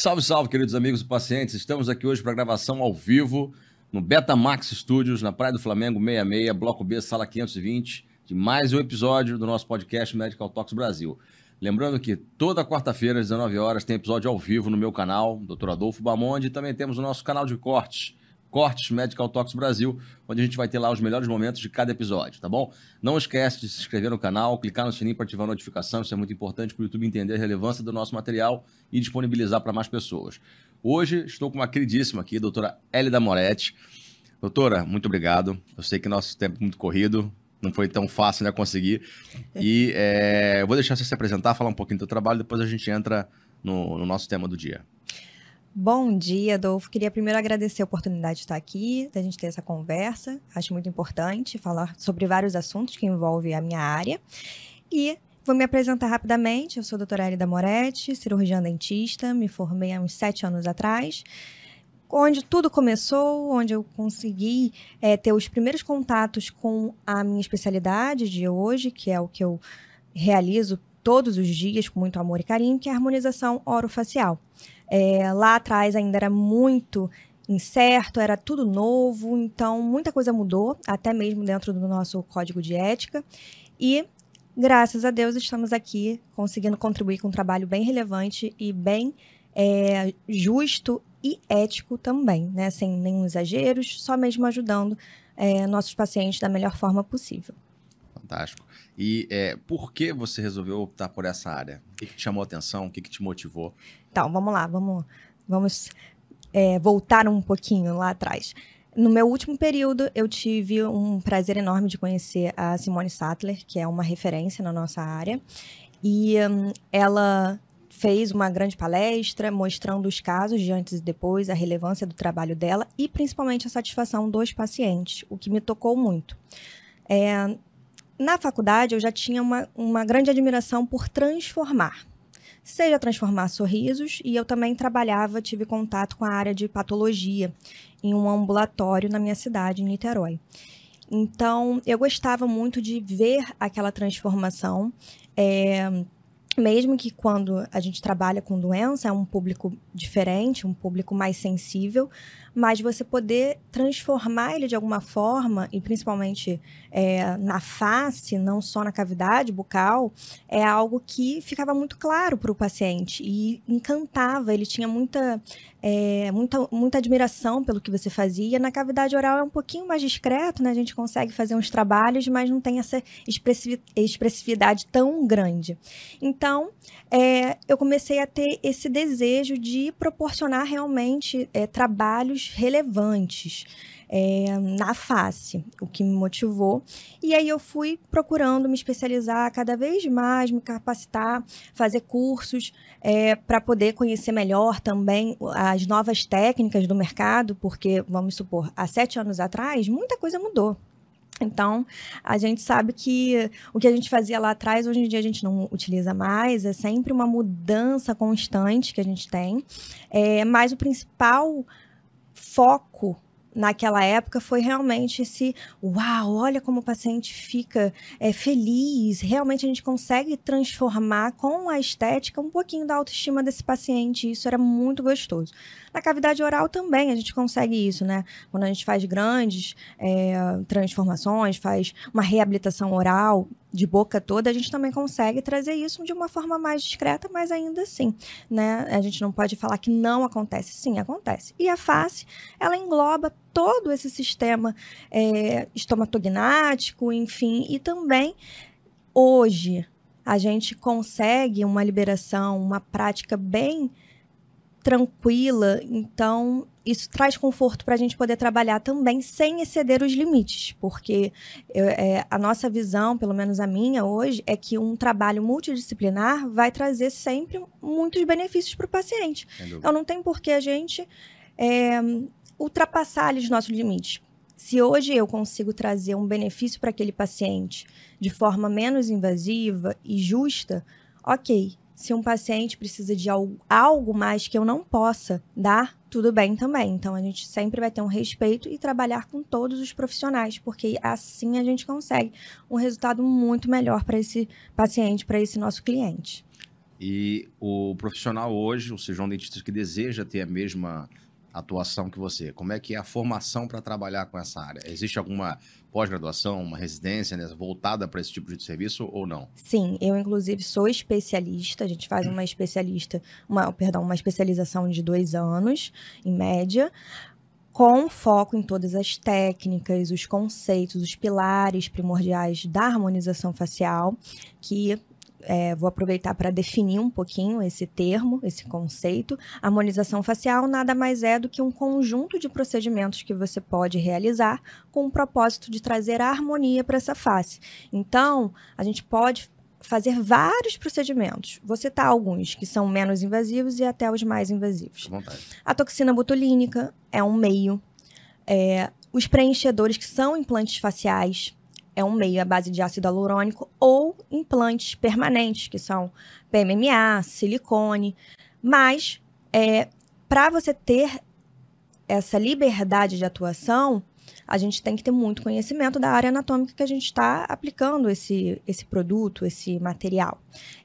Salve, salve, queridos amigos e pacientes. Estamos aqui hoje para gravação ao vivo no Betamax Studios, na Praia do Flamengo 66, Bloco B, Sala 520, de mais um episódio do nosso podcast Medical Talks Brasil. Lembrando que toda quarta-feira, às 19 horas, tem episódio ao vivo no meu canal, Dr. Adolfo Bamonde, e também temos o nosso canal de cortes, Cortes Medical Talks Brasil, onde a gente vai ter lá os melhores momentos de cada episódio, tá bom? Não esquece de se inscrever no canal, clicar no sininho para ativar a notificação, isso é muito importante para o YouTube entender a relevância do nosso material e disponibilizar para mais pessoas. Hoje estou com uma queridíssima aqui, a doutora Elida Moretti. Doutora, muito obrigado. Eu sei que nosso tempo é muito corrido, não foi tão fácil né, conseguir. E é, vou deixar você se apresentar, falar um pouquinho do seu trabalho, depois a gente entra no, no nosso tema do dia. Bom dia, Adolfo. Queria primeiro agradecer a oportunidade de estar aqui, da gente ter essa conversa. Acho muito importante falar sobre vários assuntos que envolvem a minha área. E vou me apresentar rapidamente. Eu sou a doutora Elida Moretti, cirurgiã dentista. Me formei há uns sete anos atrás. Onde tudo começou, onde eu consegui é, ter os primeiros contatos com a minha especialidade de hoje, que é o que eu realizo todos os dias com muito amor e carinho, que é a harmonização orofacial. É, lá atrás ainda era muito incerto, era tudo novo, então muita coisa mudou, até mesmo dentro do nosso código de ética. E graças a Deus estamos aqui conseguindo contribuir com um trabalho bem relevante e bem é, justo e ético também, né? Sem nenhum exageros, só mesmo ajudando é, nossos pacientes da melhor forma possível. Fantástico. E é, por que você resolveu optar por essa área? O que, que te chamou a atenção? O que, que te motivou? Então, vamos lá, vamos, vamos é, voltar um pouquinho lá atrás. No meu último período, eu tive um prazer enorme de conhecer a Simone Sattler, que é uma referência na nossa área. E um, ela fez uma grande palestra mostrando os casos de antes e depois, a relevância do trabalho dela e principalmente a satisfação dos pacientes, o que me tocou muito. É, na faculdade, eu já tinha uma, uma grande admiração por transformar seja transformar sorrisos, e eu também trabalhava, tive contato com a área de patologia em um ambulatório na minha cidade, em Niterói. Então, eu gostava muito de ver aquela transformação. É, mesmo que quando a gente trabalha com doença, é um público diferente, um público mais sensível, mas você poder transformar ele de alguma forma, e principalmente é, na face, não só na cavidade bucal, é algo que ficava muito claro para o paciente e encantava. Ele tinha muita, é, muita, muita admiração pelo que você fazia. Na cavidade oral é um pouquinho mais discreto, né? A gente consegue fazer uns trabalhos, mas não tem essa expressividade tão grande. Então, é, eu comecei a ter esse desejo de proporcionar realmente é, trabalhos relevantes é, na face, o que me motivou. E aí eu fui procurando me especializar cada vez mais, me capacitar, fazer cursos é, para poder conhecer melhor também as novas técnicas do mercado, porque, vamos supor, há sete anos atrás, muita coisa mudou. Então, a gente sabe que o que a gente fazia lá atrás, hoje em dia a gente não utiliza mais, é sempre uma mudança constante que a gente tem. É, mas o principal foco naquela época foi realmente esse uau, olha como o paciente fica é, feliz, realmente a gente consegue transformar com a estética um pouquinho da autoestima desse paciente, isso era muito gostoso. Na cavidade oral também a gente consegue isso, né? Quando a gente faz grandes é, transformações, faz uma reabilitação oral, de boca toda, a gente também consegue trazer isso de uma forma mais discreta, mas ainda assim, né? A gente não pode falar que não acontece. Sim, acontece. E a face, ela engloba todo esse sistema é, estomatognático, enfim, e também hoje a gente consegue uma liberação, uma prática bem tranquila, então isso traz conforto para a gente poder trabalhar também sem exceder os limites, porque é, a nossa visão, pelo menos a minha hoje, é que um trabalho multidisciplinar vai trazer sempre muitos benefícios para o paciente. Então não tem por que a gente é, ultrapassar os nossos limites. Se hoje eu consigo trazer um benefício para aquele paciente de forma menos invasiva e justa, ok, se um paciente precisa de algo mais que eu não possa dar, tudo bem também. Então a gente sempre vai ter um respeito e trabalhar com todos os profissionais, porque assim a gente consegue um resultado muito melhor para esse paciente, para esse nosso cliente. E o profissional hoje, ou seja, um dentista que deseja ter a mesma atuação que você, como é que é a formação para trabalhar com essa área? Existe alguma pós-graduação, uma residência né, voltada para esse tipo de serviço ou não? Sim, eu inclusive sou especialista. A gente faz uma especialista, uma, perdão, uma especialização de dois anos, em média, com foco em todas as técnicas, os conceitos, os pilares primordiais da harmonização facial, que é, vou aproveitar para definir um pouquinho esse termo, esse conceito. Harmonização facial nada mais é do que um conjunto de procedimentos que você pode realizar com o propósito de trazer harmonia para essa face. Então, a gente pode fazer vários procedimentos. Vou citar alguns que são menos invasivos e até os mais invasivos. A toxina botulínica é um meio. É, os preenchedores que são implantes faciais, é um meio à base de ácido hialurônico ou implantes permanentes, que são PMMA, silicone. Mas, é, para você ter essa liberdade de atuação, a gente tem que ter muito conhecimento da área anatômica que a gente está aplicando esse, esse produto, esse material.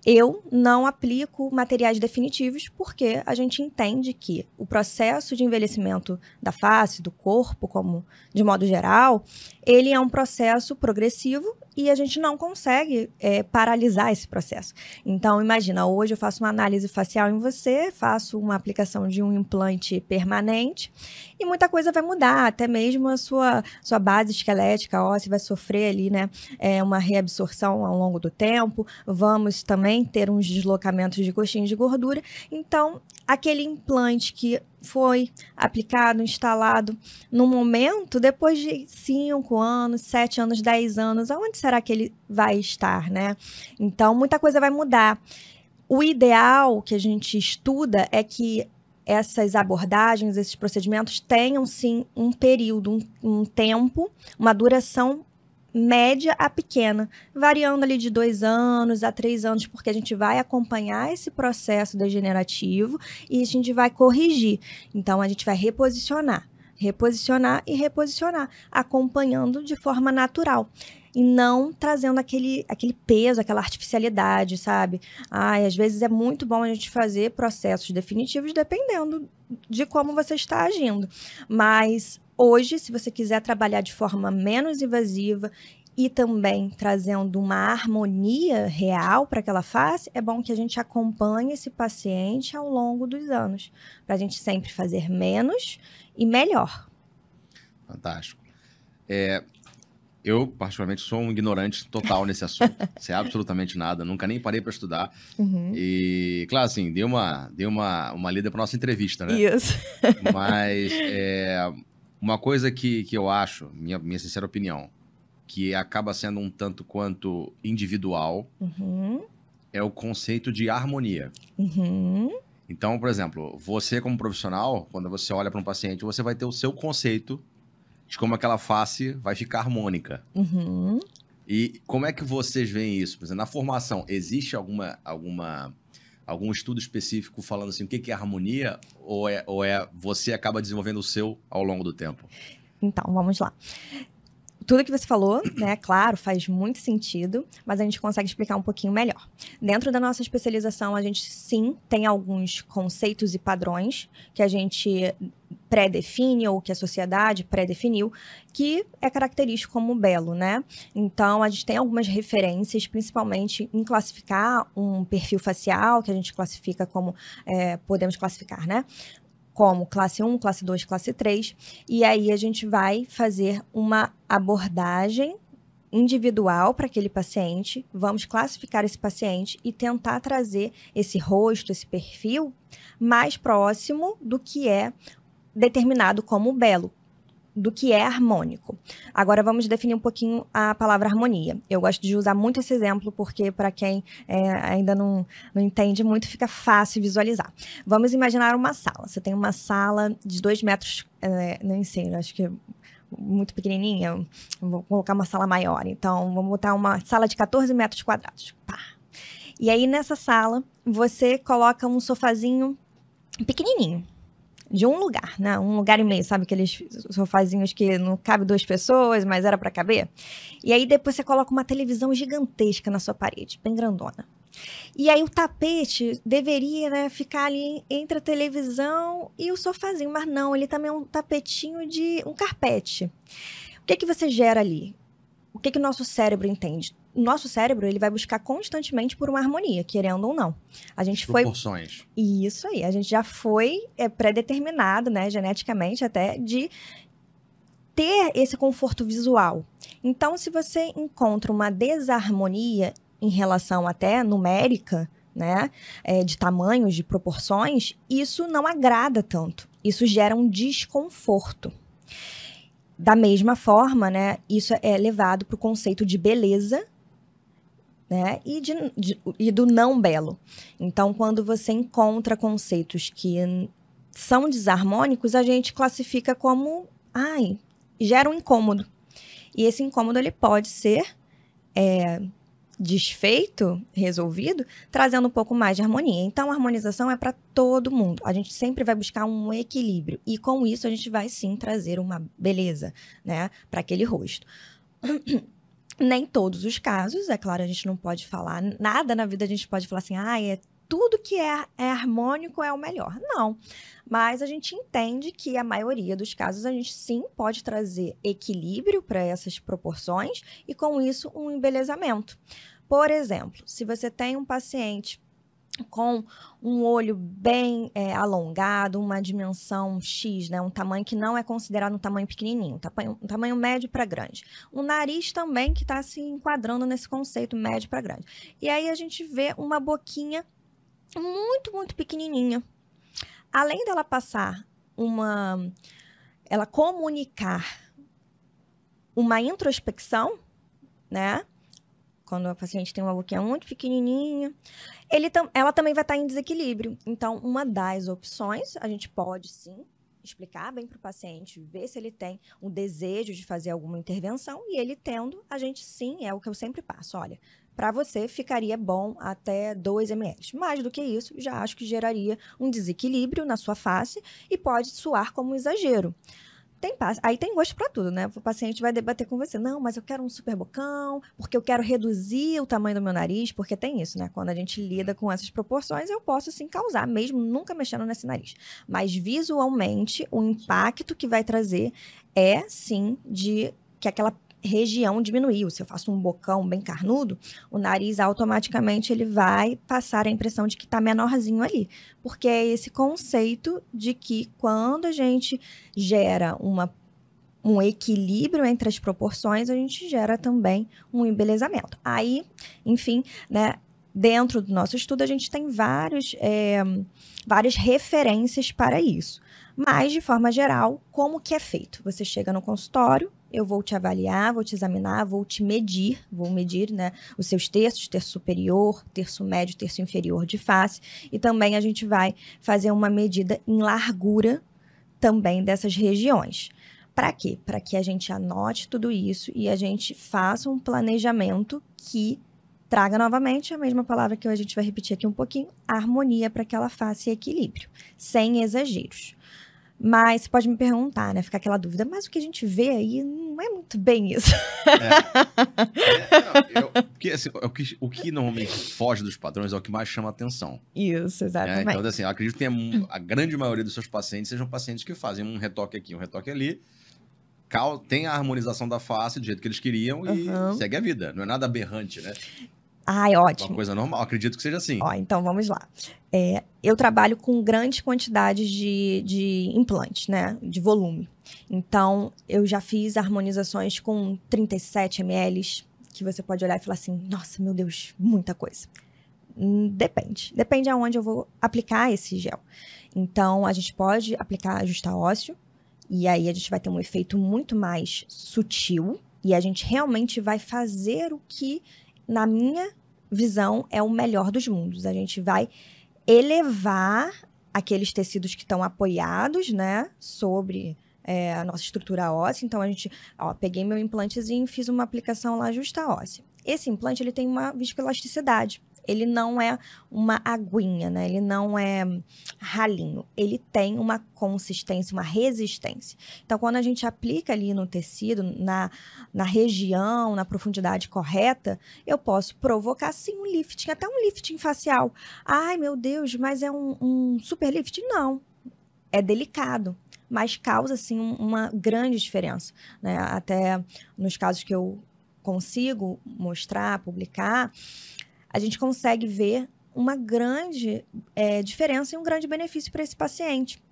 Eu não aplico materiais definitivos porque a gente entende que o processo de envelhecimento da face, do corpo, como de modo geral, ele é um processo progressivo e a gente não consegue é, paralisar esse processo. Então, imagina, hoje eu faço uma análise facial em você, faço uma aplicação de um implante permanente e muita coisa vai mudar, até mesmo a sua, sua base esquelética óssea vai sofrer ali, né, é, uma reabsorção ao longo do tempo, vamos também ter uns deslocamentos de coxinhas de gordura. Então, aquele implante que foi aplicado, instalado no momento, depois de 5 anos, 7 anos, 10 anos, aonde será que ele vai estar, né? Então, muita coisa vai mudar. O ideal que a gente estuda é que essas abordagens, esses procedimentos tenham sim um período, um, um tempo, uma duração média a pequena, variando ali de dois anos a três anos, porque a gente vai acompanhar esse processo degenerativo e a gente vai corrigir. Então, a gente vai reposicionar, reposicionar e reposicionar, acompanhando de forma natural e não trazendo aquele, aquele peso, aquela artificialidade, sabe? Ai, às vezes é muito bom a gente fazer processos definitivos dependendo de como você está agindo. Mas Hoje, se você quiser trabalhar de forma menos invasiva e também trazendo uma harmonia real para aquela face, é bom que a gente acompanhe esse paciente ao longo dos anos, para a gente sempre fazer menos e melhor. Fantástico. É, eu, particularmente, sou um ignorante total nesse assunto. Sei absolutamente nada, nunca nem parei para estudar. Uhum. E, claro, assim, dei uma, dei uma, uma lida para nossa entrevista, né? Isso. Mas é, uma coisa que, que eu acho, minha, minha sincera opinião, que acaba sendo um tanto quanto individual, uhum. é o conceito de harmonia. Uhum. Então, por exemplo, você como profissional, quando você olha para um paciente, você vai ter o seu conceito de como aquela face vai ficar harmônica. Uhum. E como é que vocês veem isso? Por exemplo, na formação, existe alguma, alguma algum estudo específico falando assim o que é harmonia ou é, ou é você acaba desenvolvendo o seu ao longo do tempo? Então, vamos lá tudo que você falou, né, claro, faz muito sentido, mas a gente consegue explicar um pouquinho melhor. Dentro da nossa especialização, a gente sim tem alguns conceitos e padrões que a gente pré-define ou que a sociedade pré-definiu, que é característico como belo, né? Então, a gente tem algumas referências, principalmente em classificar um perfil facial, que a gente classifica como, é, podemos classificar, né? como classe 1, classe 2, classe 3, e aí a gente vai fazer uma abordagem individual para aquele paciente, vamos classificar esse paciente e tentar trazer esse rosto, esse perfil mais próximo do que é determinado como belo, do que é harmônico. Agora vamos definir um pouquinho a palavra harmonia. Eu gosto de usar muito esse exemplo porque para quem é, ainda não, não entende muito fica fácil visualizar. Vamos imaginar uma sala. Você tem uma sala de dois metros, é, nem sei, acho que muito pequenininha. Vou colocar uma sala maior. Então vamos botar uma sala de 14 metros quadrados. Pá. E aí nessa sala você coloca um sofazinho pequenininho de um lugar, né? Um lugar e meio, sabe? Aqueles sofazinhos que não cabe duas pessoas, mas era para caber. E aí depois você coloca uma televisão gigantesca na sua parede, bem grandona. E aí o tapete deveria né, ficar ali entre a televisão e o sofazinho, mas não, ele também é um tapetinho de um carpete. O que que você gera ali? O que que o nosso cérebro entende? O nosso cérebro ele vai buscar constantemente por uma harmonia, querendo ou não. A gente foi Proporções. isso aí, a gente já foi é, pré-determinado, né, geneticamente até, de ter esse conforto visual. Então, se você encontra uma desarmonia em relação até numérica, né, é, de tamanhos, de proporções, isso não agrada tanto. Isso gera um desconforto. Da mesma forma, né, isso é levado para o conceito de beleza né, e, de, de, e do não belo. Então, quando você encontra conceitos que são desarmônicos, a gente classifica como, ai, gera um incômodo. E esse incômodo ele pode ser é, desfeito, resolvido, trazendo um pouco mais de harmonia. Então, a harmonização é para todo mundo. A gente sempre vai buscar um equilíbrio. E com isso, a gente vai sim trazer uma beleza, né, para aquele rosto. Nem todos os casos, é claro, a gente não pode falar nada na vida, a gente pode falar assim, ah, é tudo que é, é harmônico é o melhor. Não. Mas a gente entende que a maioria dos casos a gente sim pode trazer equilíbrio para essas proporções e com isso um embelezamento. Por exemplo, se você tem um paciente com um olho bem é, alongado, uma dimensão X, né, um tamanho que não é considerado um tamanho pequenininho, um tamanho, um tamanho médio para grande. O nariz também que está se enquadrando nesse conceito médio para grande. E aí a gente vê uma boquinha muito, muito pequenininha. Além dela passar uma. Ela comunicar uma introspecção, né? Quando a paciente tem uma boquinha muito pequenininha, ele tam, ela também vai estar em desequilíbrio. Então, uma das opções, a gente pode sim explicar bem para o paciente, ver se ele tem um desejo de fazer alguma intervenção e ele tendo, a gente sim, é o que eu sempre passo. Olha, para você ficaria bom até 2 ml. Mais do que isso, já acho que geraria um desequilíbrio na sua face e pode soar como um exagero. Tem, aí tem gosto para tudo, né? O paciente vai debater com você. Não, mas eu quero um super bocão, porque eu quero reduzir o tamanho do meu nariz, porque tem isso, né? Quando a gente lida com essas proporções, eu posso sim causar, mesmo nunca mexendo nesse nariz. Mas visualmente, o impacto que vai trazer é sim de que aquela região diminuiu. Se eu faço um bocão bem carnudo, o nariz automaticamente ele vai passar a impressão de que está menorzinho ali. Porque é esse conceito de que quando a gente gera uma um equilíbrio entre as proporções, a gente gera também um embelezamento. Aí, enfim, né, dentro do nosso estudo, a gente tem vários, é, várias referências para isso. Mas, de forma geral, como que é feito? Você chega no consultório, eu vou te avaliar, vou te examinar, vou te medir, vou medir né, os seus terços, terço superior, terço médio, terço inferior de face, e também a gente vai fazer uma medida em largura também dessas regiões. Para quê? Para que a gente anote tudo isso e a gente faça um planejamento que traga novamente a mesma palavra que a gente vai repetir aqui um pouquinho, harmonia para que ela faça equilíbrio, sem exageros. Mas você pode me perguntar, né? Ficar aquela dúvida, mas o que a gente vê aí não é muito bem isso. É. É, eu, porque, assim, o, que, o que normalmente foge dos padrões é o que mais chama atenção. Isso, exatamente. É, então, assim, eu acredito que tem a, grande maioria dos seus pacientes sejam pacientes que fazem um retoque aqui, um retoque ali, tem a harmonização da face do jeito que eles queriam uhum. e segue a vida. Não é nada aberrante, né? Ai, ótimo. Uma coisa normal, acredito que seja assim. Ó, então vamos lá. É, eu trabalho com grandes quantidades de, de implantes, né? De volume. Então, eu já fiz harmonizações com 37 ml, que você pode olhar e falar assim: nossa, meu Deus, muita coisa. Hum, depende. Depende aonde eu vou aplicar esse gel. Então, a gente pode aplicar ajustar ósseo, e aí a gente vai ter um efeito muito mais sutil, e a gente realmente vai fazer o que na minha visão, é o melhor dos mundos. A gente vai elevar aqueles tecidos que estão apoiados, né, sobre é, a nossa estrutura óssea. Então, a gente, ó, peguei meu implantezinho fiz uma aplicação lá justa óssea. Esse implante, ele tem uma viscoelasticidade. Ele não é uma aguinha, né? Ele não é ralinho. Ele tem uma consistência, uma resistência. Então, quando a gente aplica ali no tecido, na, na região, na profundidade correta, eu posso provocar sim um lifting, até um lifting facial. Ai, meu Deus, mas é um, um super lifting? Não. É delicado mas causa sim uma grande diferença, né? Até nos casos que eu consigo mostrar, publicar, a gente consegue ver uma grande é, diferença e um grande benefício para esse paciente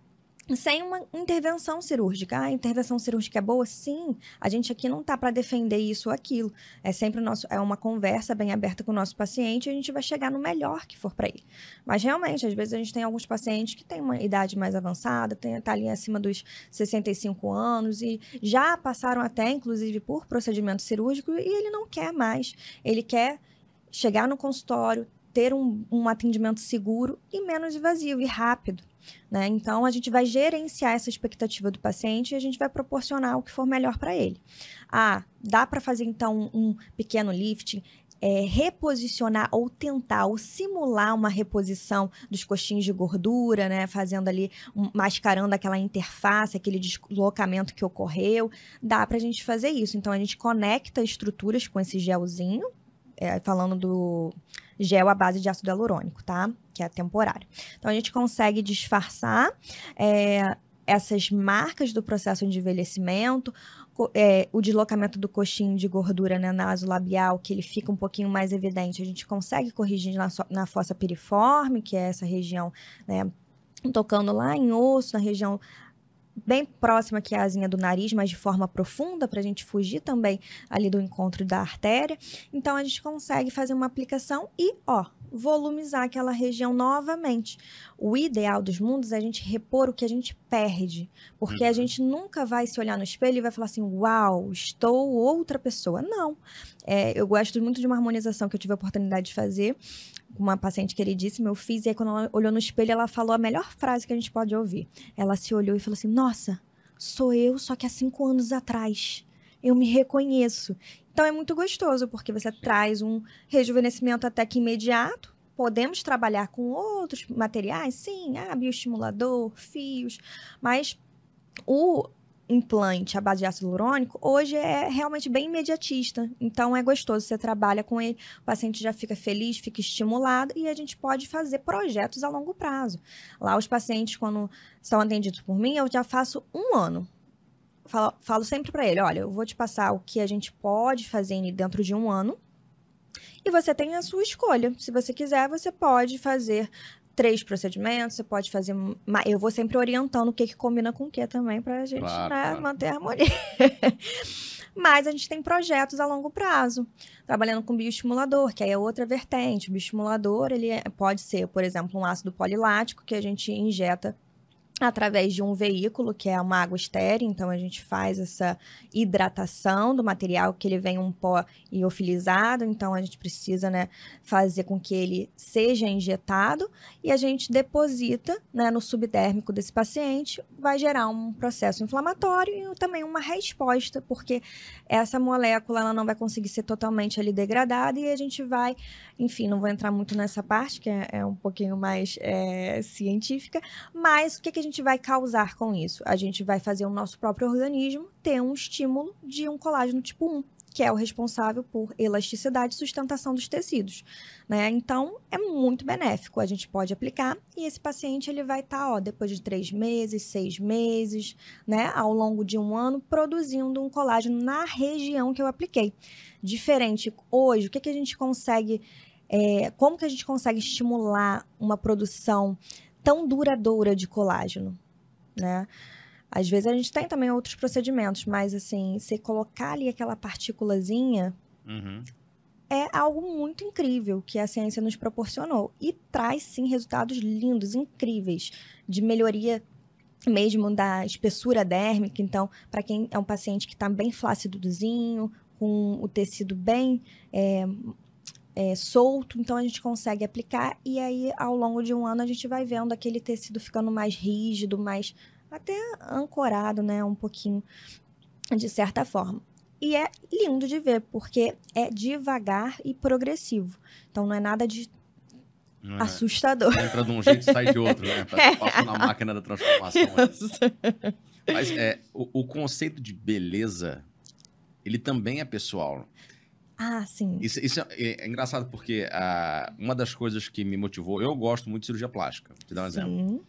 sem uma intervenção cirúrgica. Ah, a intervenção cirúrgica é boa? Sim. A gente aqui não está para defender isso ou aquilo. É sempre nosso, é uma conversa bem aberta com o nosso paciente e a gente vai chegar no melhor que for para ele. Mas realmente, às vezes a gente tem alguns pacientes que têm uma idade mais avançada, está ali acima dos 65 anos e já passaram até, inclusive, por procedimento cirúrgico e ele não quer mais. Ele quer chegar no consultório, ter um, um atendimento seguro e menos invasivo e rápido. Né? Então, a gente vai gerenciar essa expectativa do paciente e a gente vai proporcionar o que for melhor para ele. Ah, dá para fazer então um pequeno lifting, é, reposicionar ou tentar ou simular uma reposição dos coxinhos de gordura, né? Fazendo ali, um, mascarando aquela interface, aquele deslocamento que ocorreu. Dá para a gente fazer isso. Então, a gente conecta estruturas com esse gelzinho, é, falando do gel à base de ácido hialurônico, tá? Que é temporário. Então, a gente consegue disfarçar é, essas marcas do processo de envelhecimento, é, o deslocamento do coxinho de gordura né, nasolabial, que ele fica um pouquinho mais evidente, a gente consegue corrigir na, na fossa piriforme, que é essa região, né, tocando lá em osso, na região bem próxima que é a asinha do nariz, mas de forma profunda, para a gente fugir também ali do encontro da artéria. Então, a gente consegue fazer uma aplicação e, ó, volumizar aquela região novamente. O ideal dos mundos é a gente repor o que a gente perde, porque uhum. a gente nunca vai se olhar no espelho e vai falar assim, uau, estou outra pessoa. Não. É, eu gosto muito de uma harmonização que eu tive a oportunidade de fazer uma paciente queridíssima, eu fiz, e aí quando ela olhou no espelho, ela falou a melhor frase que a gente pode ouvir. Ela se olhou e falou assim, nossa, sou eu, só que há cinco anos atrás. Eu me reconheço. Então é muito gostoso, porque você traz um rejuvenescimento até que imediato. Podemos trabalhar com outros materiais, sim, ah, bioestimulador, fios, mas o implante à base de ácido hialurônico, hoje é realmente bem imediatista. Então, é gostoso. Você trabalha com ele, o paciente já fica feliz, fica estimulado e a gente pode fazer projetos a longo prazo. Lá, os pacientes, quando são atendidos por mim, eu já faço um ano falo, falo sempre para ele: olha, eu vou te passar o que a gente pode fazer dentro de um ano. E você tem a sua escolha. Se você quiser, você pode fazer três procedimentos, você pode fazer. Eu vou sempre orientando o que, que combina com o que também, para a gente claro, né, claro. manter a harmonia. Mas a gente tem projetos a longo prazo, trabalhando com bioestimulador, que aí é outra vertente. O bioestimulador, ele é, pode ser, por exemplo, um ácido polilático que a gente injeta através de um veículo, que é uma água estéreo, então a gente faz essa hidratação do material, que ele vem um pó iofilizado, então a gente precisa né, fazer com que ele seja injetado. E a gente deposita né, no subdérmico desse paciente, vai gerar um processo inflamatório e também uma resposta, porque essa molécula ela não vai conseguir ser totalmente ali degradada. E a gente vai, enfim, não vou entrar muito nessa parte, que é, é um pouquinho mais é, científica, mas o que, que gente vai causar com isso? A gente vai fazer o nosso próprio organismo ter um estímulo de um colágeno tipo 1, que é o responsável por elasticidade e sustentação dos tecidos, né? Então, é muito benéfico. A gente pode aplicar e esse paciente ele vai estar, tá, ó, depois de três meses, seis meses, né, ao longo de um ano, produzindo um colágeno na região que eu apliquei. Diferente hoje, o que, que a gente consegue, é, como que a gente consegue estimular uma produção tão duradoura de colágeno, né? Às vezes a gente tem também outros procedimentos, mas assim, você colocar ali aquela partículazinha uhum. é algo muito incrível que a ciência nos proporcionou e traz sim resultados lindos, incríveis de melhoria mesmo da espessura dérmica. Então, para quem é um paciente que está bem flácidozinho, com o tecido bem é, é, solto, então a gente consegue aplicar e aí ao longo de um ano a gente vai vendo aquele tecido ficando mais rígido, mais até ancorado, né, um pouquinho de certa forma. E é lindo de ver, porque é devagar e progressivo. Então não é nada de é. assustador. Entra de um jeito e sai de outro, né? Passa na máquina da transformação. Né? Mas é, o, o, conceito de beleza, ele também é pessoal. Ah, sim. Isso, isso é, é, engraçado porque uh, uma das coisas que me motivou, eu gosto muito de cirurgia plástica, te dar um sim. exemplo.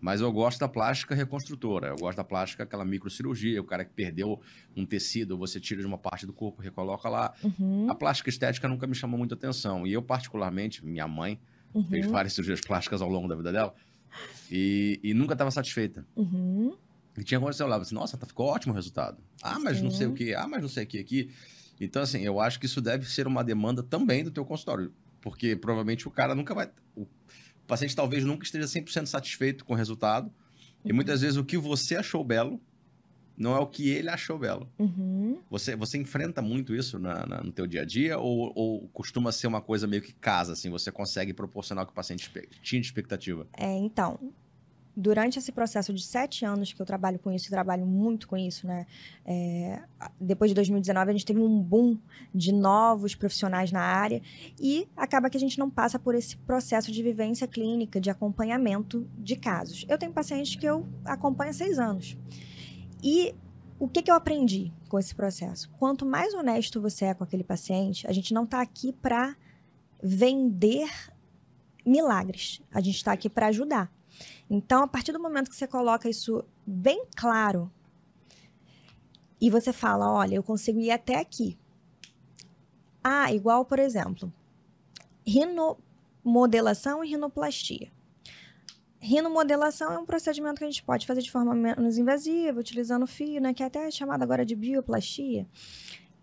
Mas eu gosto da plástica reconstrutora, eu gosto da plástica, aquela microcirurgia, o cara que perdeu um tecido, você tira de uma parte do corpo, recoloca lá. Uhum. A plástica estética nunca me chamou muita atenção. E eu, particularmente, minha mãe uhum. fez várias cirurgias plásticas ao longo da vida dela e, e nunca estava satisfeita. Uhum. E tinha quando você olhava assim, nossa, tá, ficou ótimo o resultado. Ah, mas Sim. não sei o que, ah, mas não sei o que aqui. Então, assim, eu acho que isso deve ser uma demanda também do teu consultório. Porque provavelmente o cara nunca vai. O paciente talvez nunca esteja 100% satisfeito com o resultado. Uhum. E muitas vezes o que você achou belo não é o que ele achou belo. Uhum. Você, você enfrenta muito isso na, na, no teu dia a dia ou, ou, costuma ser uma coisa meio que casa, assim? Você consegue proporcionar o que o paciente tinha de expectativa? É, então, durante esse processo de sete anos que eu trabalho com isso, trabalho muito com isso, né? É, depois de 2019, a gente teve um boom de novos profissionais na área e acaba que a gente não passa por esse processo de vivência clínica, de acompanhamento de casos. Eu tenho pacientes que eu acompanho há seis anos. E o que, que eu aprendi com esse processo? Quanto mais honesto você é com aquele paciente, a gente não está aqui para vender milagres. A gente está aqui para ajudar. Então, a partir do momento que você coloca isso bem claro e você fala, olha, eu consigo ir até aqui. Ah, igual, por exemplo, rinomodelação e rinoplastia. Rinomodelação é um procedimento que a gente pode fazer de forma menos invasiva, utilizando fio, né, que é até chamado agora de bioplastia.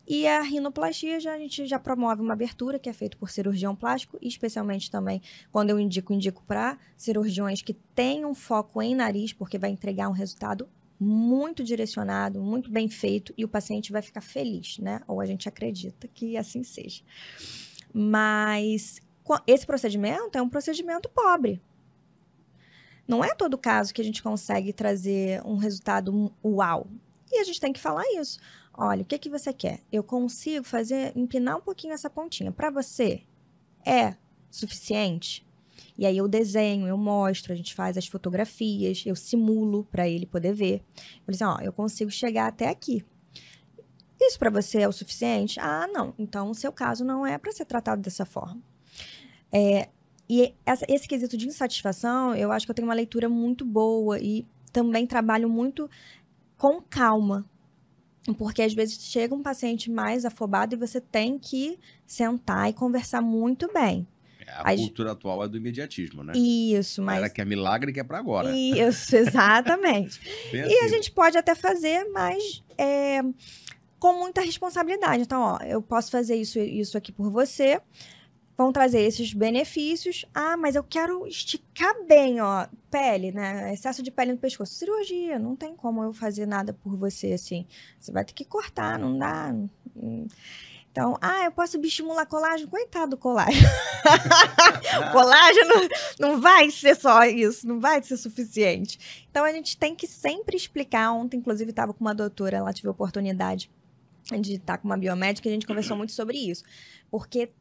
E a rinoplastia já, a gente já promove uma abertura que é feita por cirurgião plástico, especialmente também quando eu indico, indico para cirurgiões que tenham foco em nariz, porque vai entregar um resultado muito direcionado, muito bem feito, e o paciente vai ficar feliz, né? Ou a gente acredita que assim seja. Mas esse procedimento é um procedimento pobre. Não é todo caso que a gente consegue trazer um resultado uau. E a gente tem que falar isso. Olha, o que, que você quer? Eu consigo fazer, empinar um pouquinho essa pontinha. Para você, é suficiente? E aí eu desenho, eu mostro, a gente faz as fotografias, eu simulo para ele poder ver. Eu assim, ó, eu consigo chegar até aqui. Isso para você é o suficiente? Ah, não. Então, o seu caso não é para ser tratado dessa forma. É, e essa, esse quesito de insatisfação, eu acho que eu tenho uma leitura muito boa e também trabalho muito com calma porque às vezes chega um paciente mais afobado e você tem que sentar e conversar muito bem. É, a As... cultura atual é do imediatismo, né? Isso, mas. Ela quer milagre que é para agora. Isso, exatamente. e assim. a gente pode até fazer, mas é, com muita responsabilidade. Então, ó, eu posso fazer isso, isso aqui por você vão trazer esses benefícios. Ah, mas eu quero esticar bem, ó, pele, né? Excesso de pele no pescoço. Cirurgia, não tem como eu fazer nada por você assim. Você vai ter que cortar, não dá. Então, ah, eu posso estimular colágeno? Coitado do colágeno. colágeno não vai ser só isso, não vai ser suficiente. Então, a gente tem que sempre explicar. Ontem, inclusive, estava com uma doutora, ela tive a oportunidade de estar com uma biomédica e a gente conversou muito sobre isso. Porque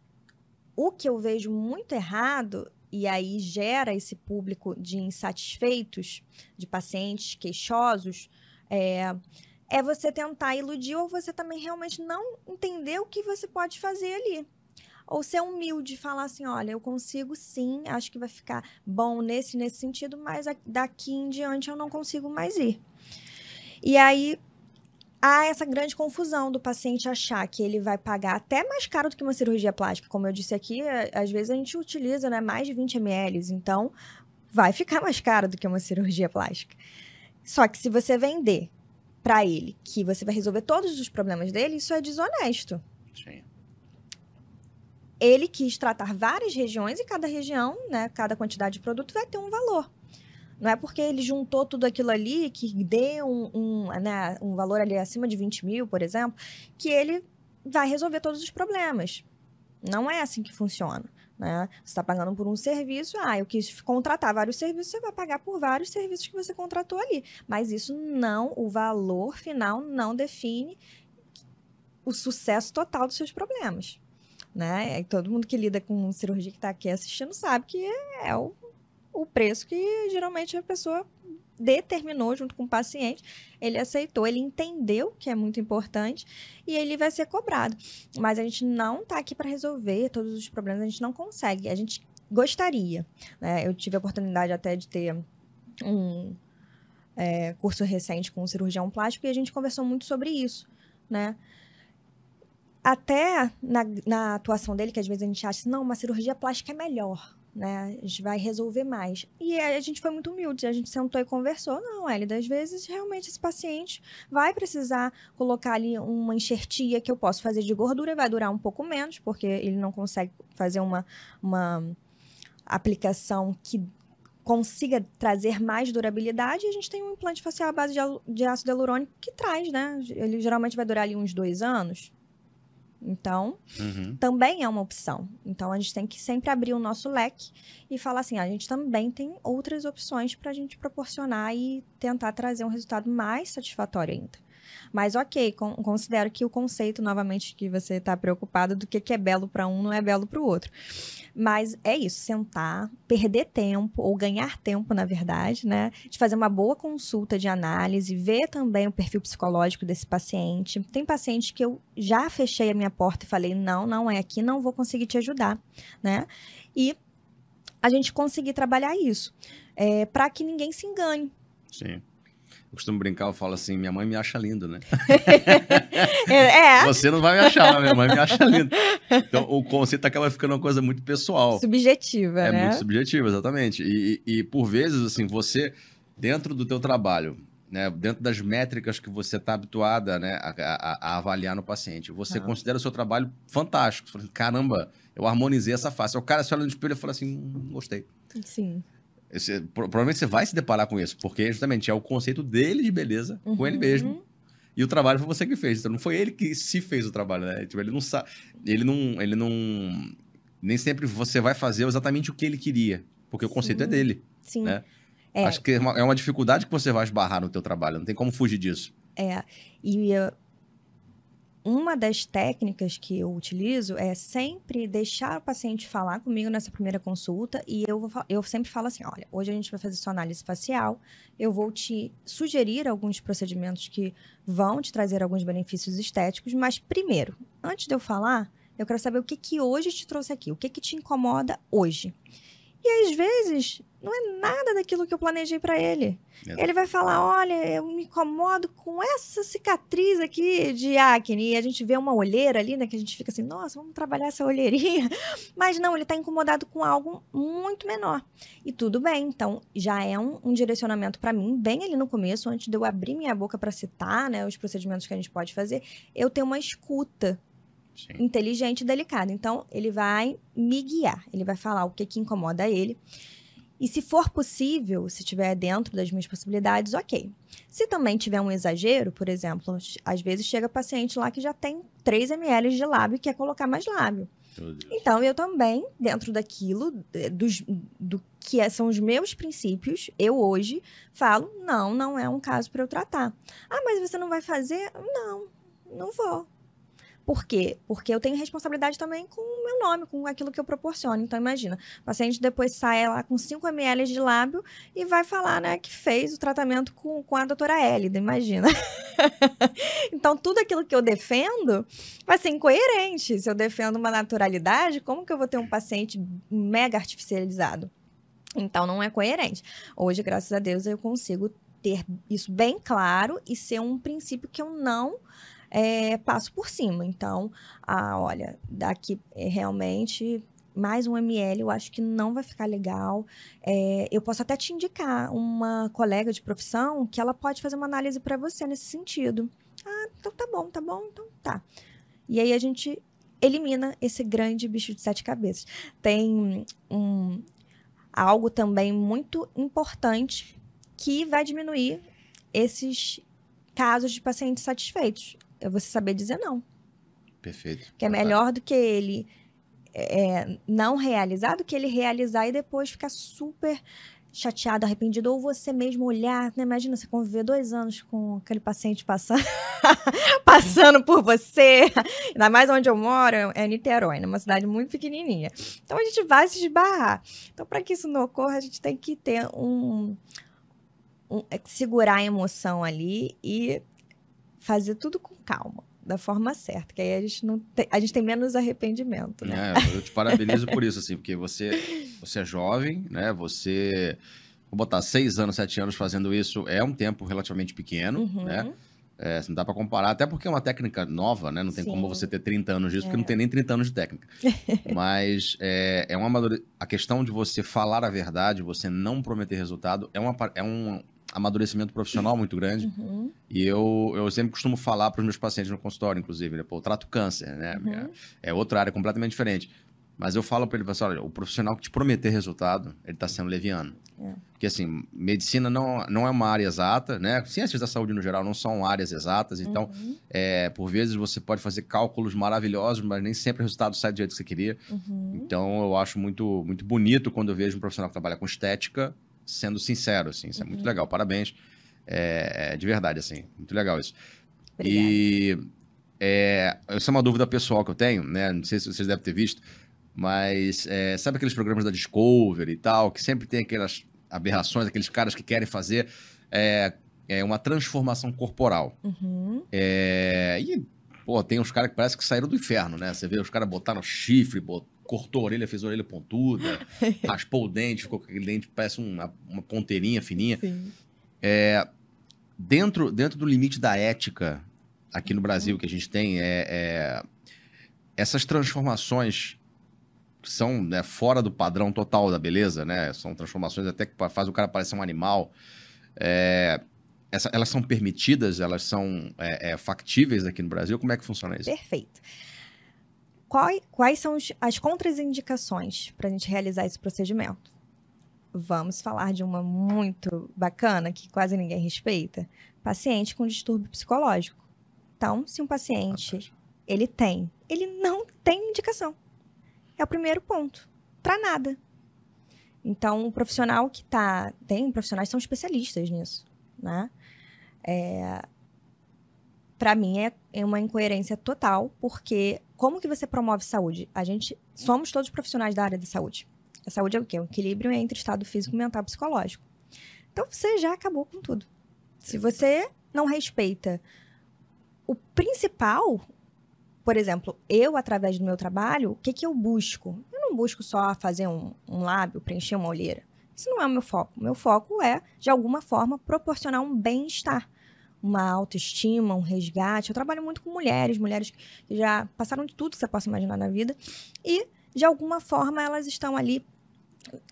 o que eu vejo muito errado, e aí gera esse público de insatisfeitos, de pacientes queixosos, é, é você tentar iludir ou você também realmente não entender o que você pode fazer ali. Ou ser humilde, falar assim, olha, eu consigo sim, acho que vai ficar bom nesse nesse sentido, mas daqui em diante eu não consigo mais ir. E aí há essa grande confusão do paciente achar que ele vai pagar até mais caro do que uma cirurgia plástica. Como eu disse aqui, é, às vezes a gente utiliza né, mais de 20 ml, então vai ficar mais caro do que uma cirurgia plástica. Só que se você vender para ele que você vai resolver todos os problemas dele, isso é desonesto. Sim. Ele quis tratar várias regiões e cada região, né, cada quantidade de produto vai ter um valor. Não é porque ele juntou tudo aquilo ali, que deu um, um, né, um valor ali acima de 20 mil, por exemplo, que ele vai resolver todos os problemas. Não é assim que funciona. Né? Você está pagando por um serviço, ah, eu quis contratar vários serviços, você vai pagar por vários serviços que você contratou ali. Mas isso não, o valor final não define o sucesso total dos seus problemas. né? E todo mundo que lida com cirurgia que está aqui assistindo sabe que é o, o preço que geralmente a pessoa determinou junto com o paciente, ele aceitou, ele entendeu que é muito importante e ele vai ser cobrado. Mas a gente não está aqui para resolver todos os problemas, a gente não consegue. A gente gostaria. Né? Eu tive a oportunidade até de ter um é, curso recente com um cirurgião plástico e a gente conversou muito sobre isso, né? Até na, na atuação dele, que às vezes a gente acha, não, uma cirurgia plástica é melhor, né? A gente vai resolver mais. E a gente foi muito humilde, a gente sentou e conversou. Não, Hélida, às vezes realmente esse paciente vai precisar colocar ali uma enxertia que eu posso fazer de gordura, vai durar um pouco menos, porque ele não consegue fazer uma, uma aplicação que consiga trazer mais durabilidade, a gente tem um implante facial à base de, de ácido hialurônico que traz, né? Ele geralmente vai durar ali uns dois anos. Então, uhum. também é uma opção. Então, a gente tem que sempre abrir o nosso leque e falar assim: a gente também tem outras opções para a gente proporcionar e tentar trazer um resultado mais satisfatório ainda. Mas ok, com, considero que o conceito, novamente, que você está preocupado do que, que é belo para um não é belo para o outro. Mas é isso, sentar, perder tempo, ou ganhar tempo, na verdade, né? De fazer uma boa consulta de análise, ver também o perfil psicológico desse paciente. Tem paciente que eu já fechei a minha porta e falei, não, não é aqui, não vou conseguir te ajudar, né? E a gente conseguir trabalhar isso, é, para que ninguém se engane. Sim. Eu costumo brincar, eu falo assim, minha mãe me acha lindo, né? é. Você não vai me achar, minha mãe me acha lindo. Então, o conceito acaba ficando uma coisa muito pessoal. Subjetiva, é né? É muito subjetiva, exatamente. E, e, por vezes, assim, você, dentro do teu trabalho, né, dentro das métricas que você está habituada né, a, a, a, avaliar no paciente, você ah. considera o seu trabalho fantástico. Você fala, assim, Caramba, eu harmonizei essa face. O cara se olha no espelho e fala assim, hum, gostei. Sim. Você, provavelmente você vai se deparar com isso, porque justamente é o conceito dele de beleza uhum. com ele mesmo. E o trabalho foi você que fez. Então não foi ele que se fez o trabalho, né? Tipo, ele não sabe. Ele não. Ele não. Nem sempre você vai fazer exatamente o que ele queria. Porque Sim. o conceito é dele. Sim. Né? É. Acho que é uma, é uma dificuldade que você vai esbarrar no teu trabalho. Não tem como fugir disso. É. E uh, uma das técnicas que eu utilizo é sempre deixar o paciente falar comigo nessa primeira consulta e eu, vou, eu sempre falo assim, olha, hoje a gente vai fazer sua análise facial, eu vou te sugerir alguns procedimentos que vão te trazer alguns benefícios estéticos, mas primeiro, antes de eu falar, eu quero saber o que, que hoje te trouxe aqui, o que, que te incomoda hoje. E às vezes não é nada daquilo que eu planejei para ele. Exato. Ele vai falar: olha, eu me incomodo com essa cicatriz aqui de acne. E a gente vê uma olheira ali, né? Que a gente fica assim: nossa, vamos trabalhar essa olheirinha. Mas não, ele está incomodado com algo muito menor. E tudo bem, então já é um, um direcionamento para mim, bem ali no começo, antes de eu abrir minha boca para citar né, os procedimentos que a gente pode fazer, eu tenho uma escuta Sim. inteligente e delicado. Então, ele vai me guiar, ele vai falar o que, que incomoda ele. E se for possível, se estiver dentro das minhas possibilidades, ok. Se também tiver um exagero, por exemplo, às vezes chega paciente lá que já tem 3 ml de lábio e quer colocar mais lábio. Então, eu também, dentro daquilo, dos, do que é, são os meus princípios, eu hoje falo, não, não é um caso para eu tratar. Ah, mas você não vai fazer? Não, não vou. Por quê? Porque eu tenho responsabilidade também com o meu nome, com aquilo que eu proporciono. Então, imagina, o paciente depois sai lá com 5 ml de lábio e vai falar, né, que fez o tratamento com, com a doutora Hélida, imagina. então, tudo aquilo que eu defendo vai ser incoerente. Se eu defendo uma naturalidade, como que eu vou ter um paciente mega artificializado? Então, não é coerente. Hoje, graças a Deus, eu consigo ter isso bem claro e ser um princípio que eu não é, passo por cima. Então, ah, olha, daqui é, realmente mais um ml, eu acho que não vai ficar legal. É, eu posso até te indicar uma colega de profissão que ela pode fazer uma análise para você nesse sentido. Ah, então tá bom, tá bom, então tá. E aí a gente elimina esse grande bicho de sete cabeças. Tem um, algo também muito importante que vai diminuir esses casos de pacientes satisfeitos é você saber dizer não. Perfeito. Que é melhor do que ele é, não realizar, do que ele realizar e depois ficar super chateado, arrependido, ou você mesmo olhar, né? Imagina você conviver dois anos com aquele paciente passando, passando por você. Ainda mais onde eu moro, é Niterói, né? uma cidade muito pequenininha. Então a gente vai se esbarrar. Então, para que isso não ocorra, a gente tem que ter um, um é, segurar a emoção ali e fazer tudo com calma da forma certa, que aí a gente não tem, a gente tem menos arrependimento, né? É, eu te parabenizo por isso, assim, porque você, você é jovem, né? Você, vou botar seis anos, sete anos fazendo isso, é um tempo relativamente pequeno, uhum. né? É, não dá para comparar, até porque é uma técnica nova, né? Não tem Sim. como você ter 30 anos disso, é. porque não tem nem 30 anos de técnica. Mas é, é uma a questão de você falar a verdade, você não prometer resultado, é, uma, é um, amadurecimento profissional muito grande. Uhum. E eu, eu sempre costumo falar para os meus pacientes no consultório, inclusive, né? Pô, eu trato câncer, né? Uhum. É, é outra área completamente diferente. Mas eu falo para ele, assim, olha, o profissional que te prometer resultado, ele está sendo leviano. É. Porque, assim, medicina não, não é uma área exata, né? Ciências da saúde, no geral, não são áreas exatas. Então, uhum. é, por vezes, você pode fazer cálculos maravilhosos, mas nem sempre o resultado sai do jeito que você queria. Uhum. Então, eu acho muito, muito bonito quando eu vejo um profissional que trabalha com estética sendo sincero, assim. Isso uhum. é muito uhum. legal. Parabéns. É, é, de verdade, assim. Muito legal isso. Obrigada. E é, essa é uma dúvida pessoal que eu tenho, né? Não sei se vocês devem ter visto, mas é, sabe aqueles programas da Discovery e tal, que sempre tem aquelas aberrações, aqueles caras que querem fazer é, é uma transformação corporal. Uhum. É, e, pô, tem uns caras que parece que saíram do inferno, né? Você vê os caras botaram chifre, cortou a orelha, fez a orelha pontuda, raspou o dente, ficou com aquele dente, parece uma, uma ponteirinha fininha. É, dentro, dentro do limite da ética aqui no Brasil que a gente tem, é, é essas transformações são né, fora do padrão total da beleza, né? São transformações até que faz o cara parecer um animal. É, essa, elas são permitidas, elas são é, é, factíveis aqui no Brasil? Como é que funciona isso? Perfeito. Quais, quais são as contraindicações para a gente realizar esse procedimento? Vamos falar de uma muito bacana que quase ninguém respeita: paciente com distúrbio psicológico. Então, se um paciente ele tem, ele não tem indicação. É o primeiro ponto. Para nada. Então, o profissional que está. Tem profissionais que são especialistas nisso. Né? É, para mim é, é uma incoerência total, porque como que você promove saúde? A gente somos todos profissionais da área da saúde. A saúde é o quê? O equilíbrio entre estado físico, mental e psicológico. Então você já acabou com tudo. Se você não respeita o principal, por exemplo, eu, através do meu trabalho, o que, que eu busco? Eu não busco só fazer um, um lábio, preencher uma olheira. Isso não é o meu foco. O meu foco é, de alguma forma, proporcionar um bem-estar uma autoestima, um resgate. Eu trabalho muito com mulheres, mulheres que já passaram de tudo que você possa imaginar na vida e de alguma forma elas estão ali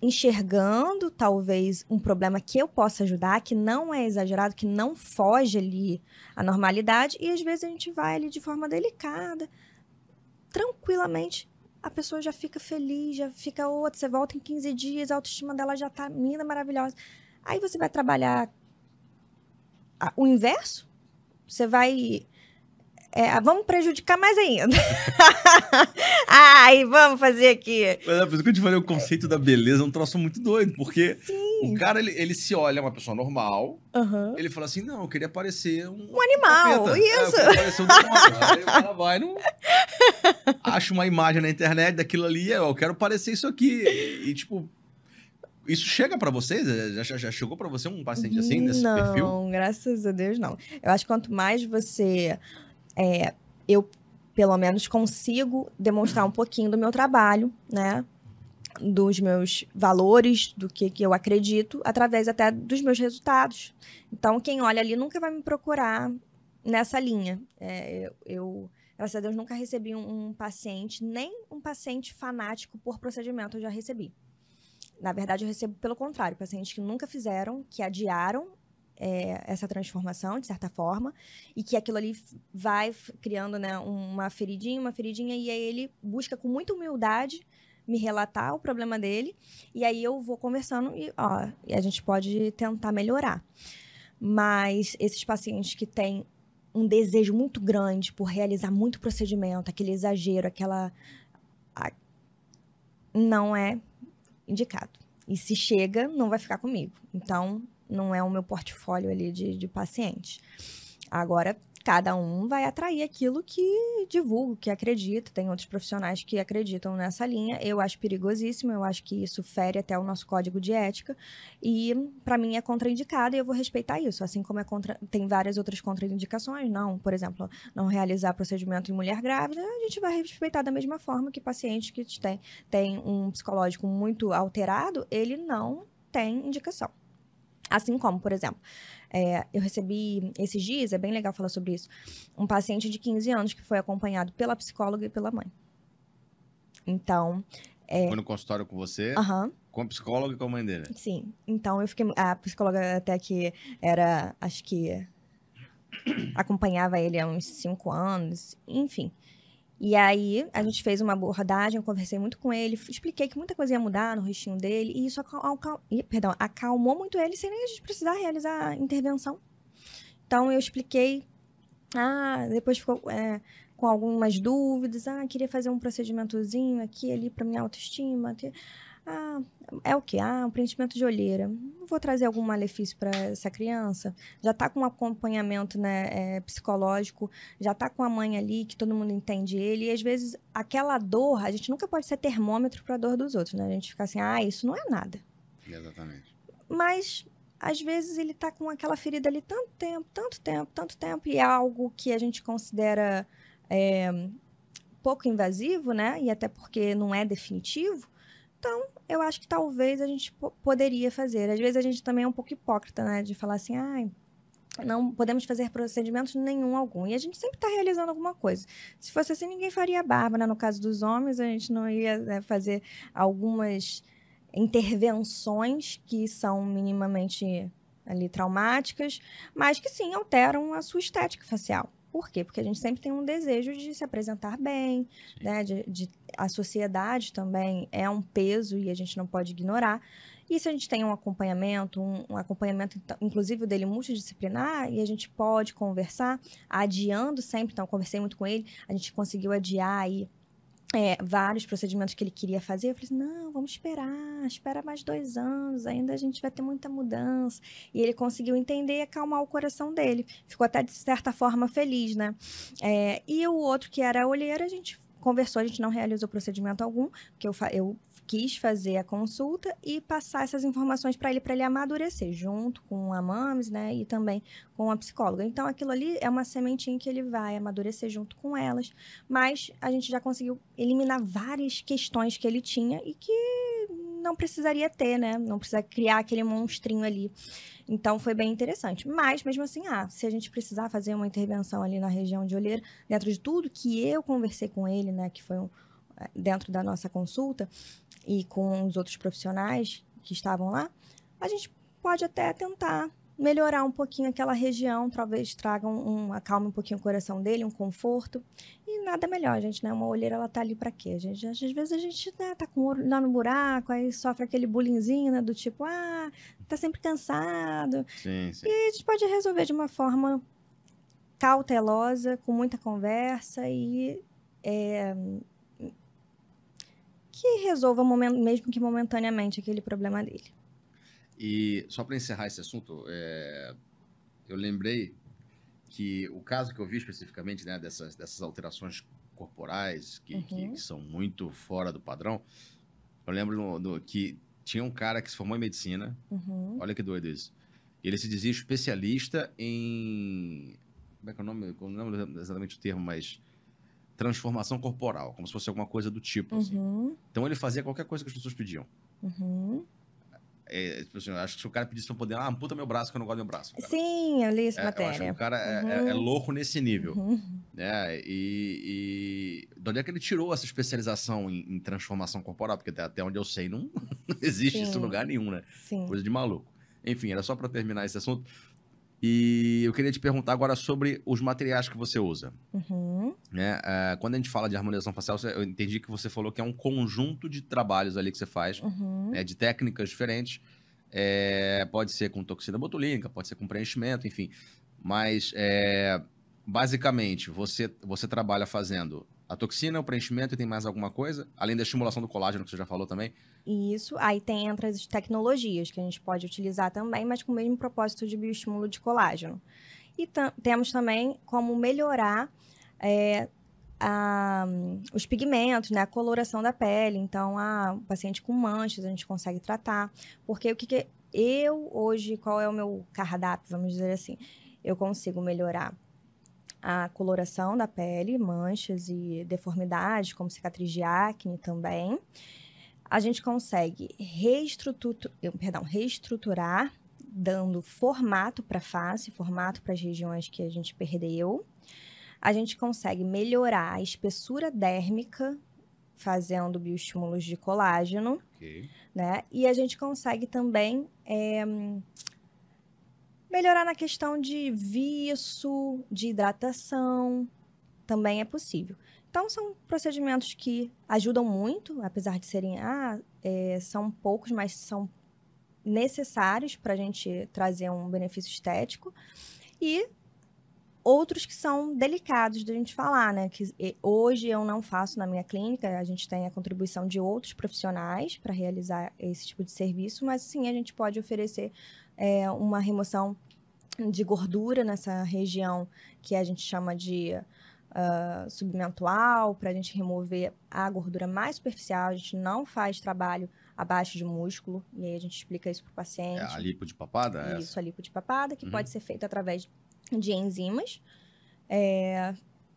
enxergando talvez um problema que eu possa ajudar, que não é exagerado, que não foge ali à normalidade e às vezes a gente vai ali de forma delicada, tranquilamente a pessoa já fica feliz, já fica outra, você volta em 15 dias, a autoestima dela já tá linda, maravilhosa. Aí você vai trabalhar o inverso, você vai. É, vamos prejudicar mais ainda. Ai, vamos fazer aqui. Mas é por isso que eu te falei, o conceito da beleza é um troço muito doido, porque Sim. o cara, ele, ele se olha uma pessoa normal, uhum. ele fala assim, não, eu queria parecer um... Um animal, um isso. É, eu parecer um Aí o cara vai, não... acha uma imagem na internet daquilo ali, eu quero parecer isso aqui. E tipo, isso chega para vocês? Já, já chegou para você um paciente assim, nesse não, perfil? Não, graças a Deus não. Eu acho que quanto mais você. É, eu, pelo menos, consigo demonstrar um pouquinho do meu trabalho, né? Dos meus valores, do que, que eu acredito, através até dos meus resultados. Então, quem olha ali nunca vai me procurar nessa linha. É, eu, eu, graças a Deus, nunca recebi um, um paciente, nem um paciente fanático por procedimento eu já recebi. Na verdade, eu recebo pelo contrário, pacientes que nunca fizeram, que adiaram é, essa transformação, de certa forma, e que aquilo ali vai criando né, uma feridinha, uma feridinha, e aí ele busca com muita humildade me relatar o problema dele, e aí eu vou conversando e, ó, e a gente pode tentar melhorar. Mas esses pacientes que têm um desejo muito grande por realizar muito procedimento, aquele exagero, aquela. A... Não é indicado. E se chega, não vai ficar comigo. Então, não é o meu portfólio ali de, de pacientes. Agora, cada um vai atrair aquilo que divulga, que acredita. Tem outros profissionais que acreditam nessa linha. Eu acho perigosíssimo, eu acho que isso fere até o nosso código de ética. E, para mim, é contraindicado e eu vou respeitar isso. Assim como é contra... tem várias outras contraindicações. Não, por exemplo, não realizar procedimento em mulher grávida, a gente vai respeitar da mesma forma que pacientes que têm, têm um psicológico muito alterado, ele não tem indicação. Assim como, por exemplo, é, eu recebi esses dias, é bem legal falar sobre isso, um paciente de 15 anos que foi acompanhado pela psicóloga e pela mãe. Então. É... Foi no consultório com você, uhum. com a psicóloga e com a mãe dele. Sim. Então eu fiquei. A psicóloga até que era, acho que. acompanhava ele há uns 5 anos, enfim. E aí, a gente fez uma abordagem, eu conversei muito com ele, expliquei que muita coisa ia mudar no rostinho dele, e isso acal perdão, acalmou muito ele, sem nem a gente precisar realizar intervenção. Então, eu expliquei, ah, depois ficou é, com algumas dúvidas, ah, queria fazer um procedimentozinho aqui, ali, para minha autoestima. Ah, é o que? Ah, um preenchimento de olheira. Vou trazer algum malefício para essa criança? Já está com um acompanhamento né, é, psicológico, já está com a mãe ali, que todo mundo entende ele. E às vezes aquela dor, a gente nunca pode ser termômetro para a dor dos outros, né? A gente fica assim, ah, isso não é nada. Exatamente. Mas às vezes ele está com aquela ferida ali tanto tempo, tanto tempo, tanto tempo, e é algo que a gente considera é, pouco invasivo, né? E até porque não é definitivo. Então, eu acho que talvez a gente poderia fazer. Às vezes a gente também é um pouco hipócrita, né? De falar assim, ah, não podemos fazer procedimentos nenhum algum. E a gente sempre está realizando alguma coisa. Se fosse assim, ninguém faria barba, né? No caso dos homens, a gente não ia né, fazer algumas intervenções que são minimamente ali traumáticas, mas que sim alteram a sua estética facial. Por quê? Porque a gente sempre tem um desejo de se apresentar bem, né? De, de, a sociedade também é um peso e a gente não pode ignorar. E se a gente tem um acompanhamento, um, um acompanhamento, inclusive dele multidisciplinar, e a gente pode conversar, adiando sempre, então conversei muito com ele, a gente conseguiu adiar aí é, vários procedimentos que ele queria fazer. Eu falei assim, não, vamos esperar, espera mais dois anos, ainda a gente vai ter muita mudança. E ele conseguiu entender e acalmar o coração dele. Ficou até, de certa forma, feliz, né? É, e o outro, que era a olheira, a gente conversou, a gente não realizou procedimento algum, porque eu, eu quis fazer a consulta e passar essas informações para ele, para ele amadurecer, junto com a MAMS, né, e também com a psicóloga. Então, aquilo ali é uma sementinha que ele vai amadurecer junto com elas, mas a gente já conseguiu eliminar várias questões que ele tinha e que não precisaria ter, né? Não precisa criar aquele monstrinho ali. Então foi bem interessante. Mas, mesmo assim, ah, se a gente precisar fazer uma intervenção ali na região de olheira, dentro de tudo que eu conversei com ele, né? Que foi um, dentro da nossa consulta, e com os outros profissionais que estavam lá, a gente pode até tentar melhorar um pouquinho aquela região, talvez traga um, um acalme um pouquinho o coração dele, um conforto. E nada melhor, gente, né? Uma olheira, ela tá ali para quê? A gente, às vezes a gente né, tá com o olho lá no buraco, aí sofre aquele bullyingzinho, né? Do tipo, ah, tá sempre cansado. Sim, sim. E a gente pode resolver de uma forma cautelosa, com muita conversa e é, que resolva, mesmo que momentaneamente, aquele problema dele. E só para encerrar esse assunto, é, eu lembrei que o caso que eu vi especificamente, né, dessas, dessas alterações corporais que, uhum. que, que, são muito fora do padrão, eu lembro no, no, que tinha um cara que se formou em medicina, uhum. olha que doido isso. Ele se dizia especialista em. Como é que é o nome? Eu não lembro exatamente o termo, mas transformação corporal, como se fosse alguma coisa do tipo. Assim. Uhum. Assim. Então ele fazia qualquer coisa que as pessoas pediam. Uhum. É, tipo assim, acho que se o cara pedisse pra poder, ah, amputa meu braço que eu não gosto do meu braço. Cara. Sim, eu li essa é, matéria. O cara é, é, é, uhum. louco nesse nível. Uhum. Né? E, e de onde é que ele tirou essa especialização em, em transformação corporal? Porque até, até onde eu sei, não, não existe Sim. isso em lugar nenhum, né? Sim. Coisa de maluco. Enfim, era só para terminar esse assunto. E eu queria te perguntar agora sobre os materiais que você usa. Uhum. Né? Uh, quando a gente fala de harmonização facial, eu entendi que você falou que é um conjunto de trabalhos ali que você faz, uhum. né? de técnicas diferentes. É, pode ser com toxina botulínica, pode ser com preenchimento, enfim. Mas, é, basicamente, você, você trabalha fazendo A toxina, o preenchimento e tem mais alguma coisa? Além da estimulação do colágeno, que você já falou também? Isso, aí tem entre as tecnologias que a gente pode utilizar também, mas com o mesmo propósito de bioestímulo de colágeno. E temos também como melhorar é, a, os pigmentos, né, a coloração da pele. Então, a, paciente com manchas a gente consegue tratar. Porque o que, que eu hoje, qual é o meu cardápio, vamos dizer assim? Eu consigo melhorar a coloração da pele, manchas e deformidades, como cicatriz de acne também. A gente consegue reestruturar, perdão, reestruturar dando formato para a face, formato para as regiões que a gente perdeu. A gente consegue melhorar a espessura dérmica fazendo bioestímulos de colágeno, okay. né? E a gente consegue também é, Melhorar na questão de viço, de hidratação, também é possível. Então, são procedimentos que ajudam muito, apesar de serem, ah, é, são poucos, mas são necessários para a gente trazer um benefício estético. E outros que são delicados de a gente falar, né? Que hoje eu não faço na minha clínica, a gente tem a contribuição de outros profissionais para realizar esse tipo de serviço, mas sim a gente pode oferecer é, uma remoção de gordura nessa região que a gente chama de uh, submentual, para a gente remover a gordura mais superficial. A gente não faz trabalho abaixo de músculo, e aí a gente explica isso para o paciente. É a lipo de papada? É isso, essa? a lipo de papada, que uhum. pode ser feita através de enzimas, é,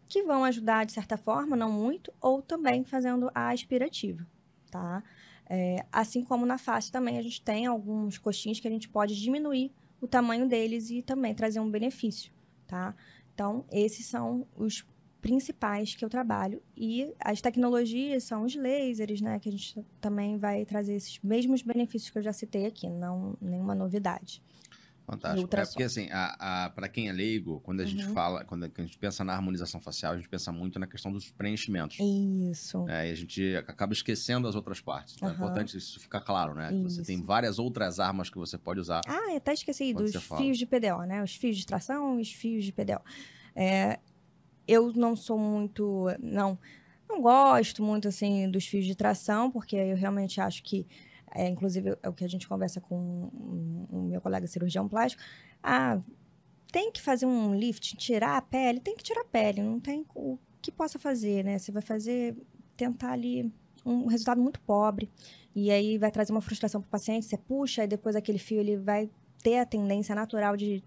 que vão ajudar de certa forma, não muito, ou também fazendo a aspirativa, tá? É, assim como na face também a gente tem alguns coxins que a gente pode diminuir o tamanho deles e também trazer um benefício, tá? Então, esses são os principais que eu trabalho. E as tecnologias são os lasers, né? Que a gente também vai trazer esses mesmos benefícios que eu já citei aqui, não nenhuma novidade. Fantástico. É porque, assim, para quem é leigo, quando a uhum. gente fala, quando a gente pensa na harmonização facial, a gente pensa muito na questão dos preenchimentos. Isso. É, e a gente acaba esquecendo as outras partes. Então uhum. é importante isso ficar claro, né? Isso. Você tem várias outras armas que você pode usar. Ah, até esqueci dos fios de PDO, né? Os fios de extração e os fios de PDO. É, eu não sou muito. Não. Não gosto muito, assim, dos fios de tração, porque eu realmente acho que é, inclusive é o que a gente conversa com o meu colega cirurgião plástico, ah, tem que fazer um lift, tirar a pele, tem que tirar a pele, não tem o que possa fazer, né? Você vai fazer, tentar ali um resultado muito pobre, e aí vai trazer uma frustração para o paciente, você puxa, e depois aquele fio ele vai ter a tendência natural de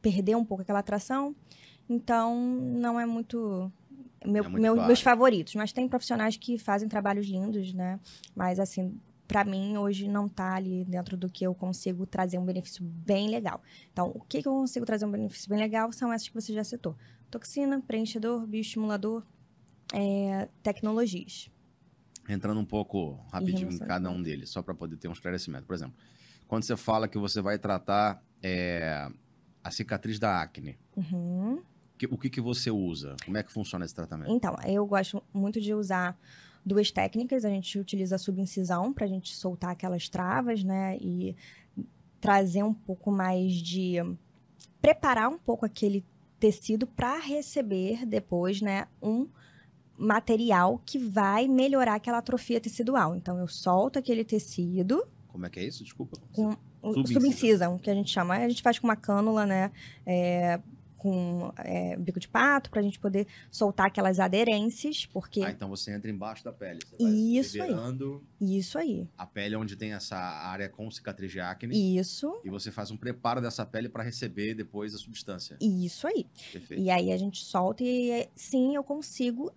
perder um pouco aquela atração, então não é muito meu, é meu, meus favoritos, mas tem profissionais que fazem trabalhos lindos, né? Mas assim, para mim, hoje não está ali dentro do que eu consigo trazer um benefício bem legal. Então, o que, que eu consigo trazer um benefício bem legal são essas que você já citou: toxina, preenchedor, bioestimulador, é, tecnologias. Entrando um pouco rapidinho em cada um deles, só para poder ter um esclarecimento. Por exemplo, quando você fala que você vai tratar é, a cicatriz da acne, uhum. o que, que você usa? Como é que funciona esse tratamento? Então, eu gosto muito de usar duas técnicas. A gente utiliza a subincisão para a gente soltar aquelas travas, né? E trazer um pouco mais de. preparar um pouco aquele tecido para receber depois, né? Um material que vai melhorar aquela atrofia tecidual. Então, eu solto aquele tecido. Como é que é isso? Desculpa. Com subincisão, que a gente chama. A gente faz com uma cânula, né? É, com é, bico de pato para a gente poder soltar aquelas aderências, porque... Ah, então você entra embaixo da pele. Isso aí. Isso aí. A pele onde tem essa área com cicatriz de acne. Isso. E você faz um preparo dessa pele para receber depois a substância. Isso aí. Perfeito. E aí a gente solta e sim, eu consigo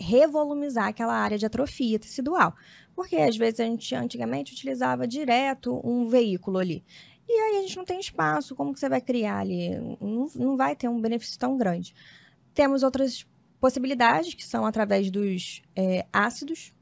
revolumizar aquela área de atrofia tecidual. Porque às vezes a gente antigamente utilizava direto um veículo ali. E aí a gente não tem espaço, como que você vai criar ali? Não, não vai ter um benefício tão grande. Temos outras possibilidades, que são através dos é, ácidos,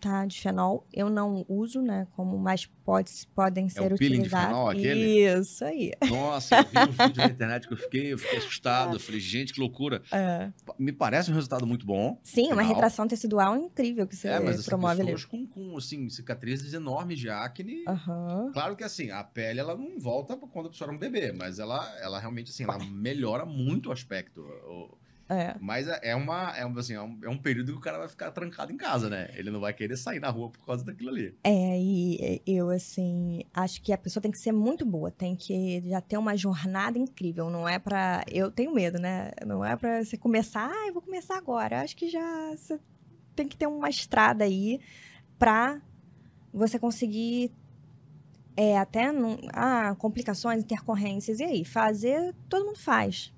tá? De fenol. Eu não uso, né? Como mais pode, podem ser é utilizados. De fenol, aquele? Isso aí. Nossa, eu vi um vídeo na internet que eu fiquei, eu fiquei assustado. É. Eu falei, gente, que loucura. É. Me parece um resultado muito bom. Sim, final. uma retração tecidual incrível que você é, mas, assim, promove pessoas ali. Com, com assim, cicatrizes enormes de acne. Uhum. Claro que assim, a pele ela não volta quando a pessoa era um bebê, mas ela, ela realmente assim, ela melhora muito o aspecto. O, É. Mas é é uma, é, um, assim, é, um, é um período que o cara vai ficar trancado em casa, né? Ele não vai querer sair na rua por causa daquilo ali. É, e eu, assim, acho que a pessoa tem que ser muito boa, tem que já ter uma jornada incrível, não é pra. Eu tenho medo, né? Não é pra você começar, ah, eu vou começar agora. Acho que já você tem que ter uma estrada aí pra você conseguir. É, até num- ah, complicações, intercorrências, e aí? Fazer, todo mundo faz.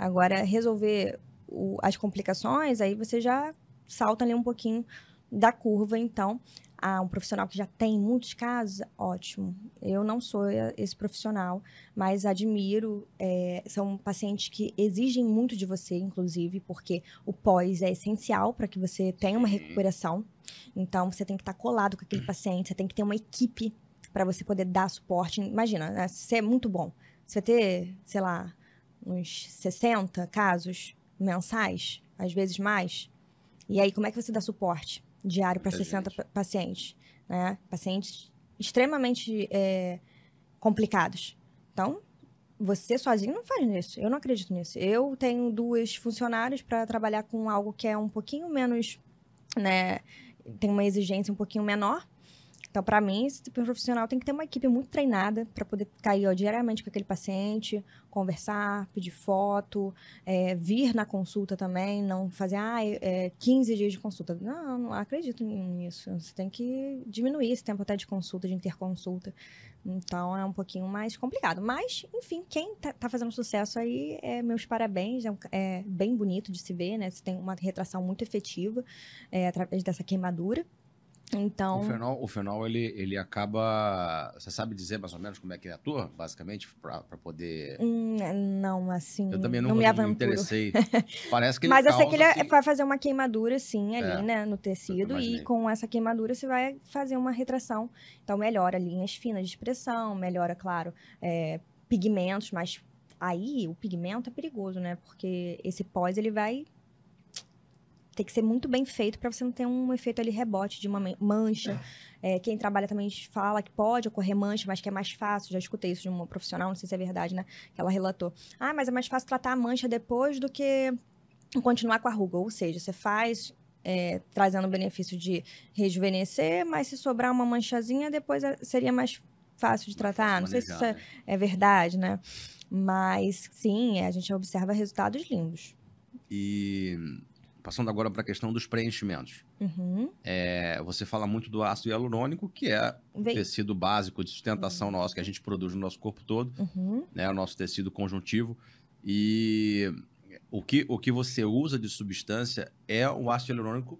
Agora, resolver o- as complicações, aí você já salta ali um pouquinho da curva, então. Ah, um profissional que já tem muitos casos, ótimo. Eu não sou eh, esse profissional, mas admiro. eh, são pacientes que exigem muito de você, inclusive, porque o pós é essencial para que você tenha uma recuperação. Então, você tem que estar colado com aquele paciente, você tem que ter uma equipe para você poder dar suporte. Imagina, né, se é muito bom. Você ter, sei lá, uns 60 casos mensais, às vezes mais. E aí, como é que você dá suporte diário para Muita 60 gente. pa- pacientes? Né? Pacientes extremamente é, complicados. Então, você sozinho não faz isso. Eu não acredito nisso. Eu tenho duas funcionárias para trabalhar com algo que é um pouquinho menos, né? Tem uma exigência um pouquinho menor. Então, para mim, esse tipo de profissional tem que ter uma equipe muito treinada para poder cair ó, diariamente com aquele paciente, conversar, pedir foto, é, vir na consulta também, não fazer ah, é, 15 dias de consulta. Não, não acredito nisso. Você tem que diminuir esse tempo até de consulta, de interconsulta. Então é um pouquinho mais complicado. Mas, enfim, quem tá, tá fazendo sucesso aí, é, meus parabéns. É, um- é bem bonito de se ver, né? Você tem uma retração muito efetiva é, através dessa queimadura. Então. O fenol, o fenol ele, ele acaba. Você sabe dizer mais ou menos como é que ele atua, basicamente, para poder. Hum, não, assim. Eu também não, não me me interessei. Parece que ele Mas eu sei que ele assim, vai fazer uma queimadura, sim, ali, É, né, no tecido. E com essa queimadura você vai fazer uma retração. Então, melhora linhas finas de expressão, melhora, claro, é, pigmentos, mas aí o pigmento é perigoso, né? Porque esse pós, ele vai ter que ser muito bem feito para você não ter um efeito ali rebote de uma man- mancha. É, quem trabalha também fala que pode ocorrer mancha, mas que é mais fácil. Já escutei isso de uma profissional, não sei se é verdade, né? Que ela relatou. Ah, mas é mais fácil tratar a mancha depois do que continuar com a ruga. Ou seja, você faz é, trazendo o benefício de rejuvenescer, mas se sobrar uma manchazinha, depois é- seria mais fácil de tratar. Não sei se isso manejar, é, né? é verdade, né? Mas sim, a gente observa resultados lindos. E passando agora para a questão dos preenchimentos. Uhum. É, você fala muito do ácido hialurônico, que é o tecido básico de sustentação nosso que a gente produz no nosso corpo todo, Uhum. né? O nosso tecido conjuntivo. E o que, o que você usa de substância é o ácido hialurônico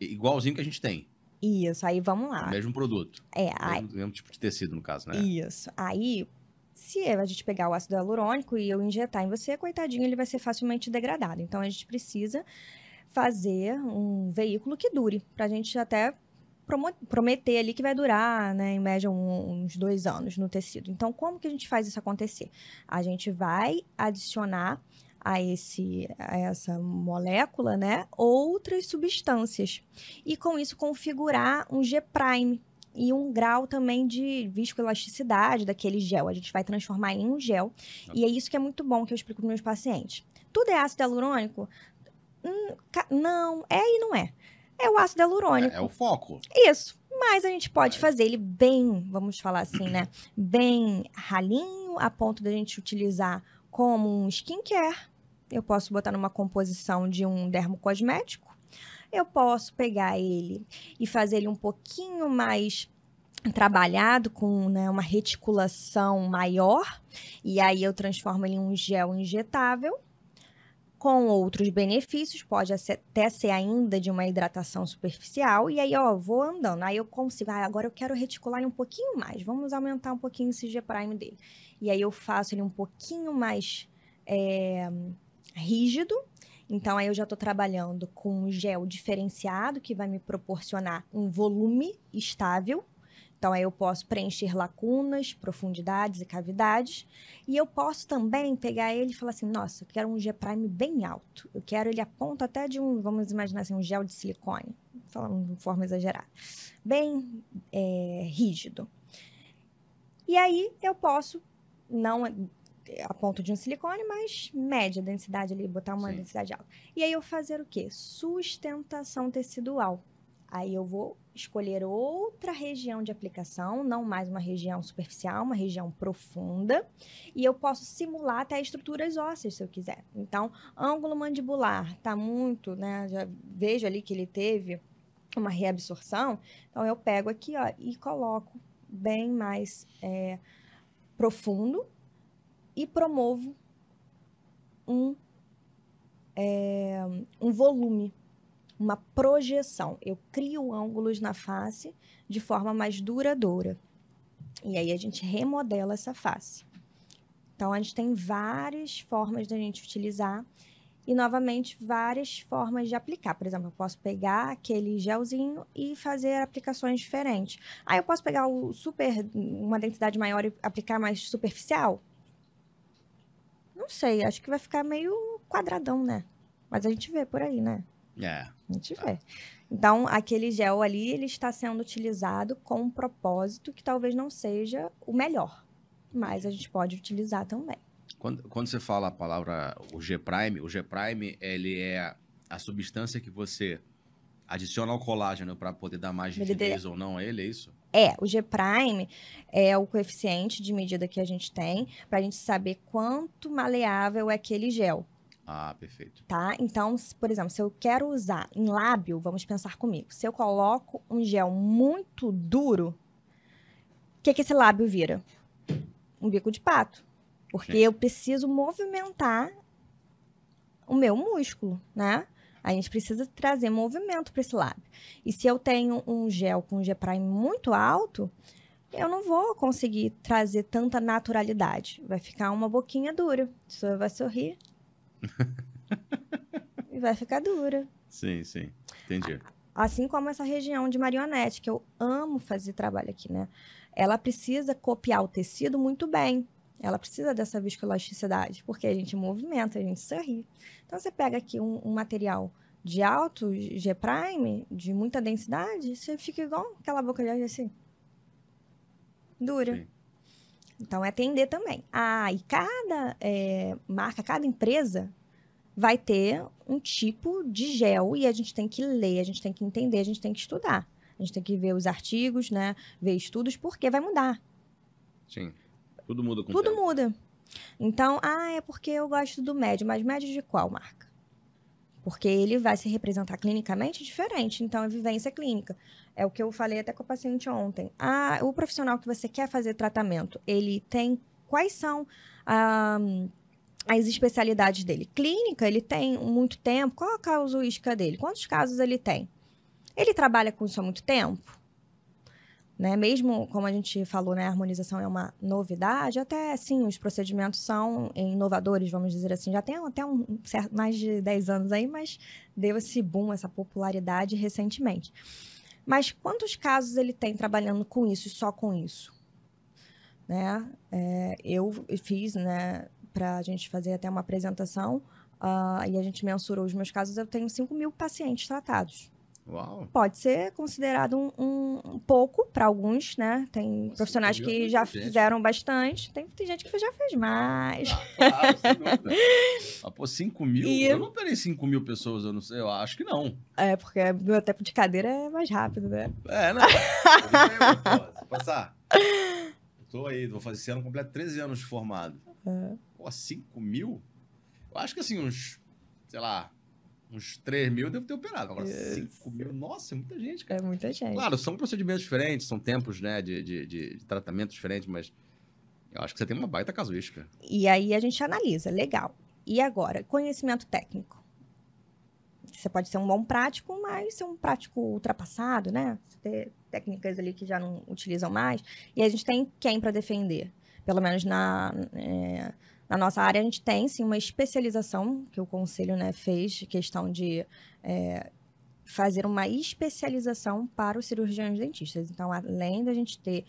igualzinho que a gente tem. Isso, aí vamos o lá. mesmo produto. É, aí, Mesmo, mesmo tipo de tecido, no caso, né? Isso. Aí, se a gente pegar o ácido hialurônico e eu injetar em você, coitadinho, ele vai ser facilmente degradado. Então, a gente precisa fazer um veículo que dure, pra gente até prometer ali que vai durar, né, em média, um- uns dois anos no tecido. Então, como que a gente faz isso acontecer? A gente vai adicionar a, esse, a essa molécula, né, outras substâncias. E com isso configurar um G-prime, e um grau também de viscoelasticidade daquele gel. A gente vai transformar em um gel. E é isso que é muito bom que eu explico para meus pacientes. Tudo é ácido hialurônico? Hum, não, é e não é. É o ácido hialurônico. É, é o foco. Isso. Mas a gente pode Vai. fazer ele bem, vamos falar assim, né? Bem ralinho, a ponto da gente utilizar como um skincare. Eu posso botar numa composição de um dermocosmético. Eu posso pegar ele e fazer ele um pouquinho mais trabalhado com né, uma reticulação maior e aí eu transformo ele em um gel injetável com outros benefícios, pode até ser ainda de uma hidratação superficial, e aí, ó, vou andando, aí eu consigo, ah, agora eu quero reticular ele um pouquinho mais, vamos aumentar um pouquinho esse G-prime dele. E aí eu faço ele um pouquinho mais é, rígido, então aí eu já estou trabalhando com um gel diferenciado, que vai me proporcionar um volume estável, então, aí eu posso preencher lacunas, profundidades e cavidades. E eu posso também pegar ele e falar assim: nossa, eu quero um G-Prime bem alto. Eu quero ele a ponto até de um, vamos imaginar assim, um gel de silicone, falando de forma exagerada, bem é, rígido. E aí eu posso não a ponto de um silicone, mas média densidade ali, botar uma Sim. densidade alta. E aí eu fazer o quê? Sustentação tecidual. Aí eu vou escolher outra região de aplicação, não mais uma região superficial, uma região profunda, e eu posso simular até estruturas ósseas se eu quiser. Então, ângulo mandibular tá muito, né? Já vejo ali que ele teve uma reabsorção, então eu pego aqui, ó, e coloco bem mais é, profundo e promovo um, é, um volume, uma projeção. Eu crio ângulos na face de forma mais duradoura. E aí a gente remodela essa face. Então a gente tem várias formas da gente utilizar e novamente várias formas de aplicar. Por exemplo, eu posso pegar aquele gelzinho e fazer aplicações diferentes. Aí eu posso pegar o super uma densidade maior e aplicar mais superficial? Não sei, acho que vai ficar meio quadradão, né? Mas a gente vê por aí, né? É. A gente vê. Então, aquele gel ali, ele está sendo utilizado com um propósito que talvez não seja o melhor. Mas a gente pode utilizar também. Quando, quando você fala a palavra o G-Prime, o G-Prime, ele é a substância que você adiciona ao colágeno para poder dar mais rigidez ou não a ele, é isso? É, o G-Prime é o coeficiente de medida que a gente tem para a gente saber quanto maleável é aquele gel, Ah, perfeito. tá? Então, por exemplo, se eu quero usar em lábio, vamos pensar comigo. Se eu coloco um gel muito duro, o que, que esse lábio vira? Um bico de pato. Porque Sim. eu preciso movimentar o meu músculo, né? A gente precisa trazer movimento para esse lábio. E se eu tenho um gel com G-Prime muito alto, eu não vou conseguir trazer tanta naturalidade. Vai ficar uma boquinha dura. A pessoa vai sorrir. e vai ficar dura. Sim, sim. Entendi. Assim como essa região de marionete, que eu amo fazer trabalho aqui, né? Ela precisa copiar o tecido muito bem. Ela precisa dessa viscoelasticidade, porque a gente movimenta, a gente sorri. Então, você pega aqui um, um material de alto G-prime, de muita densidade, você fica igual aquela boca de assim. Dura. Sim. Então, é atender também. Ah, e cada é, marca, cada empresa vai ter um tipo de gel e a gente tem que ler, a gente tem que entender, a gente tem que estudar. A gente tem que ver os artigos, né? Ver estudos, porque vai mudar. Sim. Tudo muda com o Tudo tempo. muda. Então, ah, é porque eu gosto do médio, mas médio de qual marca? Porque ele vai se representar clinicamente diferente, então é vivência clínica. É o que eu falei até com a paciente ontem. Ah, o profissional que você quer fazer tratamento, ele tem quais são ah, as especialidades dele? Clínica, ele tem muito tempo. Qual a casuística dele? Quantos casos ele tem? Ele trabalha com isso há muito tempo? Né? Mesmo, como a gente falou, né, a harmonização é uma novidade, até sim, os procedimentos são inovadores, vamos dizer assim. Já tem até um certo, mais de 10 anos aí, mas deu esse boom, essa popularidade recentemente. Mas quantos casos ele tem trabalhando com isso e só com isso? Né? É, eu fiz, né, para a gente fazer até uma apresentação, uh, e a gente mensurou os meus casos, eu tenho 5 mil pacientes tratados Uau. pode ser considerado um, um- um pouco para alguns, né? Tem Nossa, profissionais que já gente. fizeram bastante, tem, tem gente que já fez mais. Claro, sem dúvida. Ah, pô, 5 mil? E- Eu não operei 5 mil pessoas, eu não sei. Eu acho que não. É, porque meu tempo de cadeira é mais rápido, né? É, não. Se passar. Eu tô aí, vou fazer esse ano completo 13 anos de formado. É. Pô, 5 mil? Eu acho que assim, uns, sei lá, uns 3 mil devo ter operado. Agora, Isso. 5 mil, nossa, é muita gente, cara. É muita gente. Claro, são procedimentos diferentes, são tempos, né, de, de, de, de tratamento diferentes, mas eu acho que você tem uma baita casuística. E aí a gente analisa, legal. E agora, conhecimento técnico. Você pode ser um bom prático, mas ser um prático ultrapassado, né? Você ter técnicas ali que já não utilizam mais. E a gente tem quem para defender? Pelo menos na, é, na nossa área, a gente tem sim uma especialização que o conselho né, fez, questão de é, fazer uma especialização para os cirurgiões dentistas. Então, além da gente ter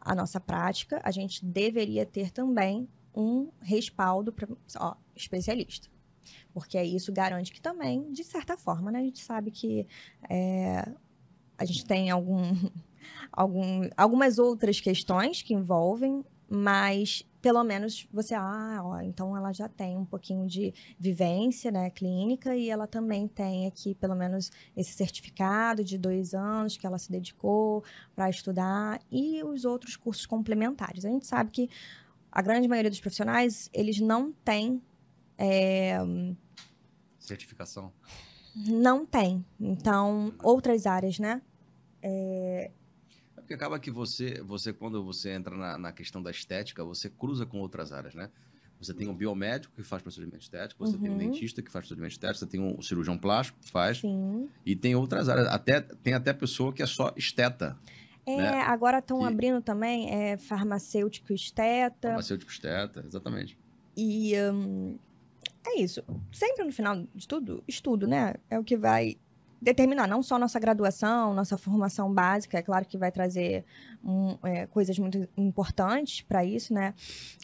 a nossa prática, a gente deveria ter também um respaldo para especialista. Porque aí isso garante que também, de certa forma, né, a gente sabe que é, a gente tem algum, algum, algumas outras questões que envolvem, mas pelo menos você, ah, ó, então ela já tem um pouquinho de vivência, né, clínica, e ela também tem aqui, pelo menos, esse certificado de dois anos que ela se dedicou para estudar e os outros cursos complementares. A gente sabe que a grande maioria dos profissionais, eles não têm. É... Certificação? Não tem. Então, outras áreas, né? É, porque acaba que você, você quando você entra na, na, questão da estética, você cruza com outras áreas, né? Você tem um biomédico que faz procedimento estético, você uhum. tem um uhum. dentista que faz procedimento estético, você tem um cirurgião plástico que faz. Sim. E tem outras áreas. Até, tem até pessoa que é só esteta. É, né? agora estão que... abrindo também é, farmacêutico esteta. Farmacêutico esteta, exatamente. E um, é isso. Sempre no final de tudo, estudo, né? É o que vai determinar não só nossa graduação, nossa formação básica, é claro que vai trazer um, é, coisas muito importantes para isso, né?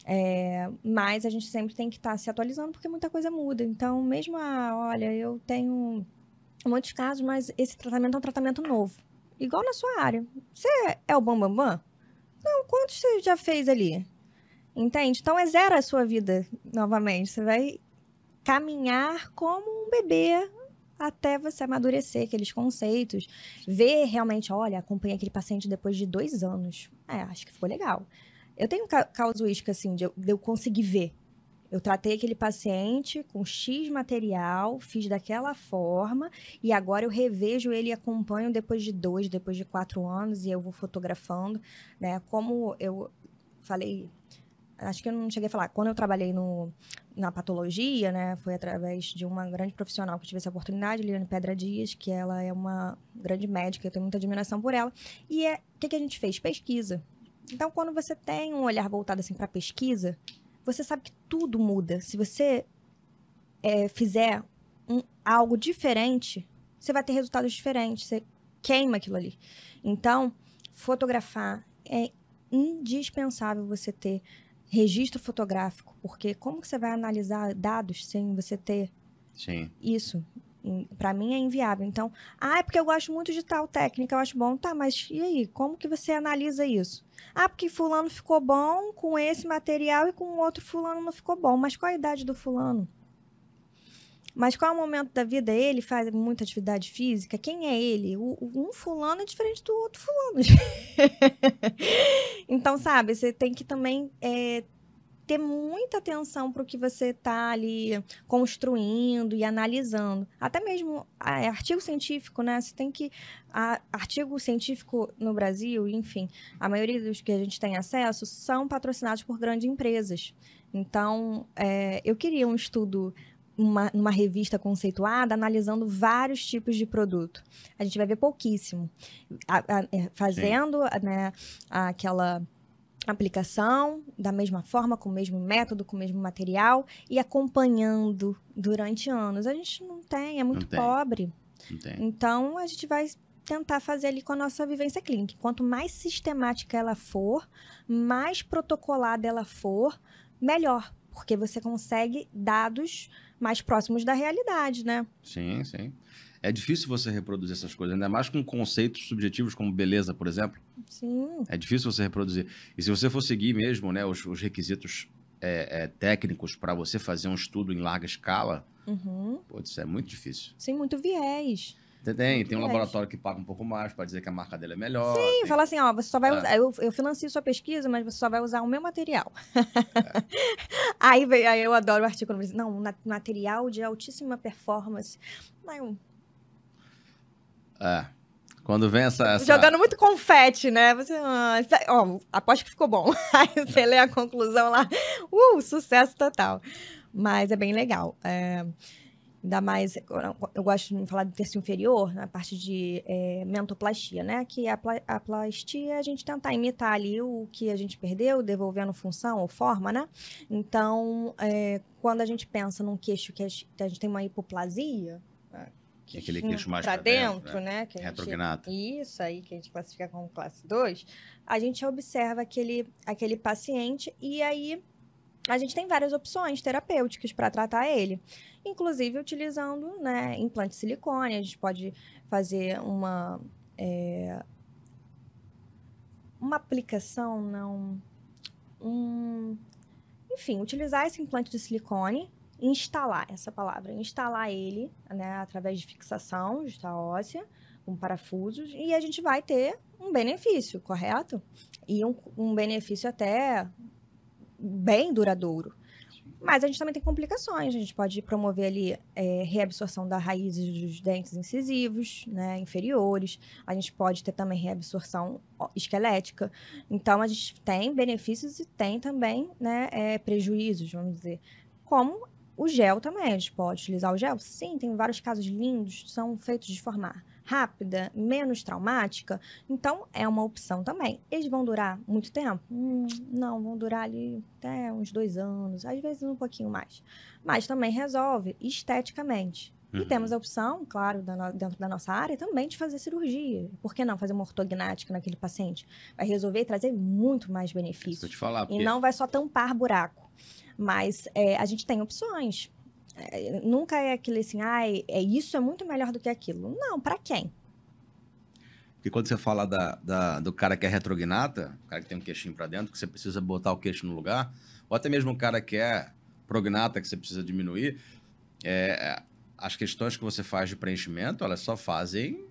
É, mas a gente sempre tem que estar tá se atualizando porque muita coisa muda. Então, mesmo, ah, olha, eu tenho muitos casos, mas esse tratamento é um tratamento novo. Igual na sua área. Você é o bambambam? Bam, bam? Não, quantos você já fez ali? Entende? Então, é zero a sua vida novamente. Você vai caminhar como um bebê até você amadurecer aqueles conceitos, ver realmente, olha, acompanhei aquele paciente depois de dois anos. É, acho que ficou legal. Eu tenho causuística, assim, de eu, de eu conseguir ver. Eu tratei aquele paciente com X material, fiz daquela forma, e agora eu revejo ele e acompanho depois de dois, depois de quatro anos, e eu vou fotografando, né? Como eu falei acho que eu não cheguei a falar. Quando eu trabalhei no, na patologia, né, foi através de uma grande profissional que eu tive essa oportunidade, Liliane Pedra Dias, que ela é uma grande médica, eu tenho muita admiração por ela. E é, o que, que a gente fez? Pesquisa. Então, quando você tem um olhar voltado assim para pesquisa, você sabe que tudo muda. Se você é, fizer um, algo diferente, você vai ter resultados diferentes. Você queima aquilo ali. Então, fotografar é indispensável você ter registro fotográfico, porque como que você vai analisar dados sem você ter Sim. isso? Para mim é inviável. Então, ah, é porque eu gosto muito de tal técnica, eu acho bom. Tá, mas e aí? Como que você analisa isso? Ah, porque fulano ficou bom com esse material e com outro fulano não ficou bom. Mas qual a idade do fulano? Mas qual é o momento da vida? Ele faz muita atividade física? Quem é ele? O, um fulano é diferente do outro fulano. então, sabe, você tem que também é, ter muita atenção para o que você está ali construindo e analisando. Até mesmo é artigo científico, né? Você tem que. A, artigo científico no Brasil, enfim, a maioria dos que a gente tem acesso são patrocinados por grandes empresas. Então, é, eu queria um estudo uma, uma revista conceituada analisando vários tipos de produto. A gente vai ver pouquíssimo. A, a, é, fazendo né, aquela aplicação da mesma forma, com o mesmo método, com o mesmo material e acompanhando durante anos. A gente não tem, é muito não pobre. Então, a gente vai tentar fazer ali com a nossa vivência clínica. Quanto mais sistemática ela for, mais protocolada ela for, melhor, porque você consegue dados mais próximos da realidade, né? Sim, sim. É difícil você reproduzir essas coisas, ainda mais com conceitos subjetivos como beleza, por exemplo. Sim. É difícil você reproduzir. E se você for seguir mesmo né, os, os requisitos é, é, técnicos para você fazer um estudo em larga escala, uhum. pô, isso é muito difícil. Sim, muito viés. Tem, tem um laboratório que paga um pouco mais para dizer que a marca dele é melhor. Sim, tem... fala assim, ó, você só vai é. usar, eu, eu financio sua pesquisa, mas você só vai usar o meu material. É. aí, aí eu adoro o artigo, não, material de altíssima performance. Não. É. Quando vem essa, essa... Jogando muito confete, né? Você, ah, ó, aposto que ficou bom. Aí você lê a conclusão lá, uh, sucesso total. Mas é bem legal. É... Ainda mais, eu gosto de falar do terço inferior, na parte de é, mentoplastia, né? Que a, a plastia é a gente tentar imitar ali o que a gente perdeu, devolvendo função ou forma, né? Então, é, quando a gente pensa num queixo que a gente tem uma hipoplasia, né? que é aquele queixo mais para dentro, dentro, né? Que Retrognato. Gente, isso aí que a gente classifica como classe 2, a gente observa aquele, aquele paciente e aí a gente tem várias opções terapêuticas para tratar ele, inclusive utilizando né, implante de silicone. A gente pode fazer uma é, uma aplicação, não, um, Enfim, utilizar esse implante de silicone, instalar essa palavra, instalar ele, né, através de fixação justa óssea, com parafusos, e a gente vai ter um benefício, correto? E um, um benefício até bem duradouro. Mas a gente também tem complicações. A gente pode promover ali é, reabsorção das raízes dos dentes incisivos, né, inferiores. A gente pode ter também reabsorção esquelética. Então, a gente tem benefícios e tem também né, é, prejuízos, vamos dizer. Como o gel também. A gente pode utilizar o gel? Sim, tem vários casos lindos, são feitos de forma rápida, menos traumática, então é uma opção também. Eles vão durar muito tempo? Hum, não, vão durar ali até uns dois anos, às vezes um pouquinho mais. Mas também resolve esteticamente. Uhum. E temos a opção, claro, dentro da nossa área, também de fazer cirurgia. Por que não fazer uma ortognática naquele paciente? Vai resolver e trazer muito mais benefícios. te falar, porque... E não vai só tampar buraco. Mas é, a gente tem opções. Nunca é aquele assim, ah, é, isso é muito melhor do que aquilo. Não, para quem? Porque quando você fala da, da, do cara que é retrognata, o cara que tem um queixinho para dentro, que você precisa botar o queixo no lugar, ou até mesmo o cara que é prognata, que você precisa diminuir, é, as questões que você faz de preenchimento, elas só fazem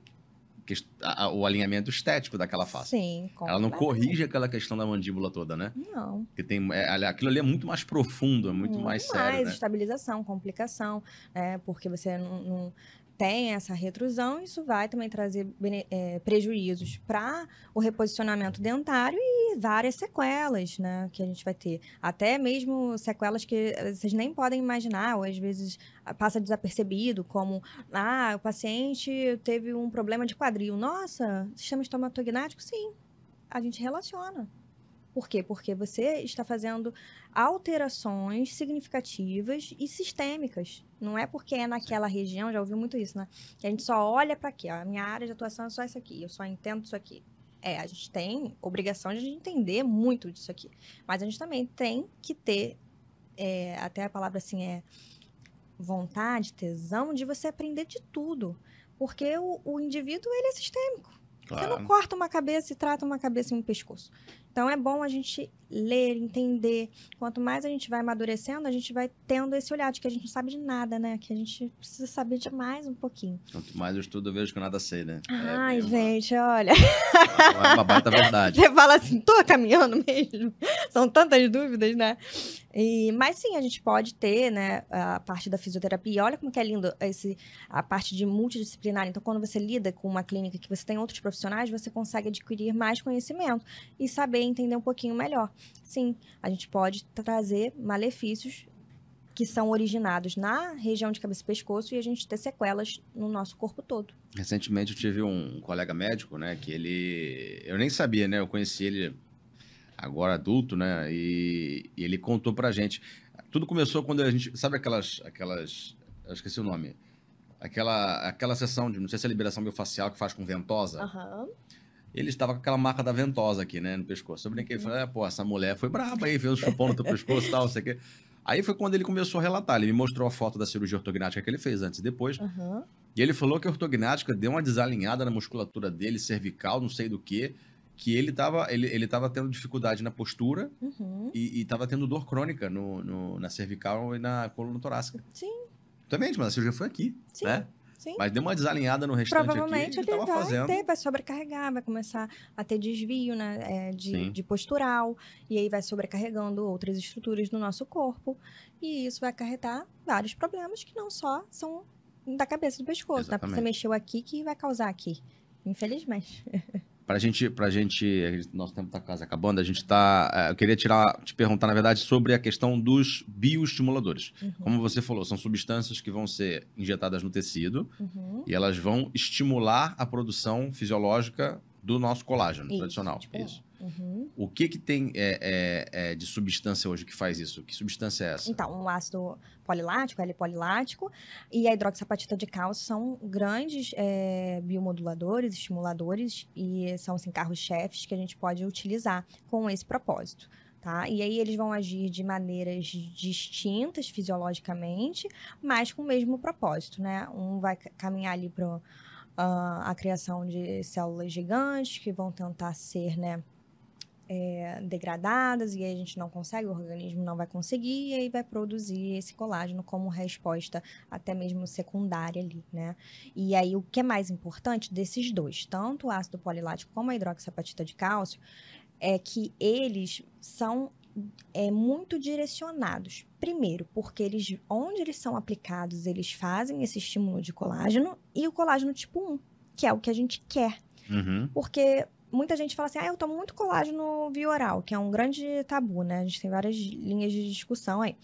o alinhamento estético daquela face. Sim, Ela não corrige aquela questão da mandíbula toda, né? Não. Porque tem, é, aquilo ali é muito mais profundo, é muito, muito mais sério. Mais né? estabilização, complicação, é, porque você não, não tem essa retrusão, isso vai também trazer é, prejuízos para o reposicionamento dentário e várias sequelas, né, que a gente vai ter. Até mesmo sequelas que vocês nem podem imaginar, ou às vezes passa desapercebido, como, ah, o paciente teve um problema de quadril. Nossa, sistema estomatognático? Sim, a gente relaciona. Por quê? Porque você está fazendo alterações significativas e sistêmicas. Não é porque é naquela região, já ouviu muito isso, né? Que a gente só olha para aqui, ó, a minha área de atuação é só isso aqui, eu só entendo isso aqui. É, a gente tem obrigação de entender muito disso aqui. Mas a gente também tem que ter, é, até a palavra assim é vontade, tesão de você aprender de tudo. Porque o, o indivíduo, ele é sistêmico. Claro. Você não corta uma cabeça e trata uma cabeça em um pescoço. Então é bom a gente ler, entender. Quanto mais a gente vai amadurecendo, a gente vai tendo esse olhar de que a gente não sabe de nada, né? Que a gente precisa saber de mais um pouquinho. Quanto mais eu estudo, eu vejo que eu nada sei, né? É Ai, é gente, uma... olha. É uma baita verdade. Você fala assim, tô caminhando mesmo. São tantas dúvidas, né? E, mas sim, a gente pode ter, né, a parte da fisioterapia. Olha como que é lindo esse, a parte de multidisciplinar. Então, quando você lida com uma clínica que você tem outros profissionais, você consegue adquirir mais conhecimento e saber entender um pouquinho melhor. Sim, a gente pode trazer malefícios que são originados na região de cabeça e pescoço e a gente ter sequelas no nosso corpo todo. Recentemente eu tive um colega médico, né, que ele... Eu nem sabia, né, eu conheci ele agora adulto, né, e, e ele contou pra gente. Tudo começou quando a gente... Sabe aquelas... aquelas eu esqueci o nome. Aquela, aquela sessão de, não sei se é liberação miofascial que faz com ventosa. Uhum ele estava com aquela marca da ventosa aqui, né, no pescoço. Eu brinquei e falei, ah, pô, essa mulher foi braba aí, fez um chupão no teu pescoço e tal, não sei o quê. Aí foi quando ele começou a relatar. Ele me mostrou a foto da cirurgia ortognática que ele fez antes e depois. Uhum. E ele falou que a ortognática deu uma desalinhada na musculatura dele, cervical, não sei do que, que ele estava ele, ele tava tendo dificuldade na postura uhum. e, estava tendo dor crônica no, no, na cervical e na coluna torácica. Sim. Também, mas a cirurgia foi aqui, Sim. né? Sim. Mas deu uma desalinhada no restante Provavelmente aqui, ele, vai fazendo. ter, vai sobrecarregar, vai começar a ter desvio né, é, de, de, postural, e aí vai sobrecarregando outras estruturas do nosso corpo, e isso vai acarretar vários problemas que não só são da cabeça do pescoço, Exatamente. dá pra você mexer aqui que vai causar aqui, infelizmente. Pra gente, pra gente, nosso tempo tá quase acabando, a gente tá, é, eu queria tirar, te perguntar, na verdade, sobre a questão dos bioestimuladores. Uhum. Como você falou, são substâncias que vão ser injetadas no tecido uhum. e elas vão estimular a produção fisiológica do nosso colágeno isso, tradicional. Tipo, isso. Uhum. O que que tem é, é, é, de substância hoje que faz isso? Que substância é essa? Então, o ácido polilático, L-polilático, e a hidroxapatita de cálcio são grandes é, biomoduladores, estimuladores, e são, assim, carros-chefes que a gente pode utilizar com esse propósito. Tá? E aí eles vão agir de maneiras distintas fisiologicamente, mas com o mesmo propósito, né? Um vai caminhar ali para uh, a criação de células gigantes que vão tentar ser, né, é, degradadas e aí a gente não consegue, o organismo não vai conseguir e aí vai produzir esse colágeno como resposta até mesmo secundária ali, né? E aí o que é mais importante desses dois, tanto o ácido polilático como a hidroxapatita de cálcio, é que eles são é, muito direcionados. Primeiro, porque eles, onde eles são aplicados, eles fazem esse estímulo de colágeno e o colágeno tipo 1, que é o que a gente quer. Uhum. Porque muita gente fala assim, ah, eu tomo muito colágeno via oral, que é um grande tabu, né? A gente tem várias linhas de discussão aí.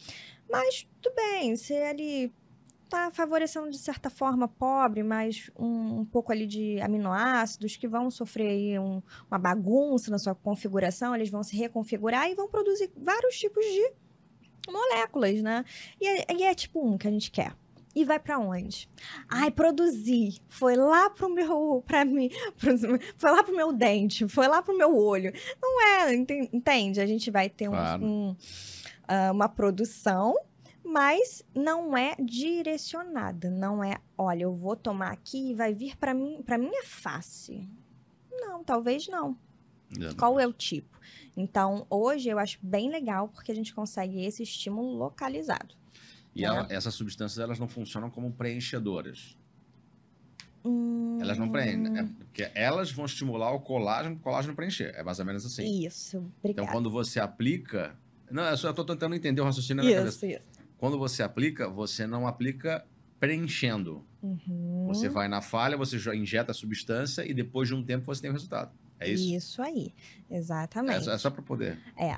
Mas tudo bem, se ele tá favorecendo de certa forma pobre, mas um, um pouco ali de aminoácidos que vão sofrer aí um, uma bagunça na sua configuração, eles vão se reconfigurar e vão produzir vários tipos de moléculas, né? E é, e é tipo um que a gente quer. E vai para onde? Ai, produzir. Foi lá pro meu, para mim, pro, foi lá pro meu dente, foi lá pro meu olho. Não é, entende? A gente vai ter claro. um, um, ah, uma produção, mas não é direcionada. Não é, olha, eu vou tomar aqui e vai vir para mim, para minha face. Não, talvez não. Qual é o tipo? Então, hoje eu acho bem legal porque a gente consegue esse estímulo localizado. E ela, essas substâncias elas não funcionam como preenchedoras. Hum... Elas não preenchem. É porque elas vão estimular o colágeno, o colágeno preencher. É mais ou menos assim. Isso, obrigada. Então, quando você aplica. Não, eu só estou tentando entender o raciocínio isso, da cabeça. Isso. Quando você aplica, você não aplica preenchendo. Uhum. Você vai na falha, você injeta a substância e depois de um tempo você tem o resultado. É isso? Isso aí, exatamente. É, é só para poder. É.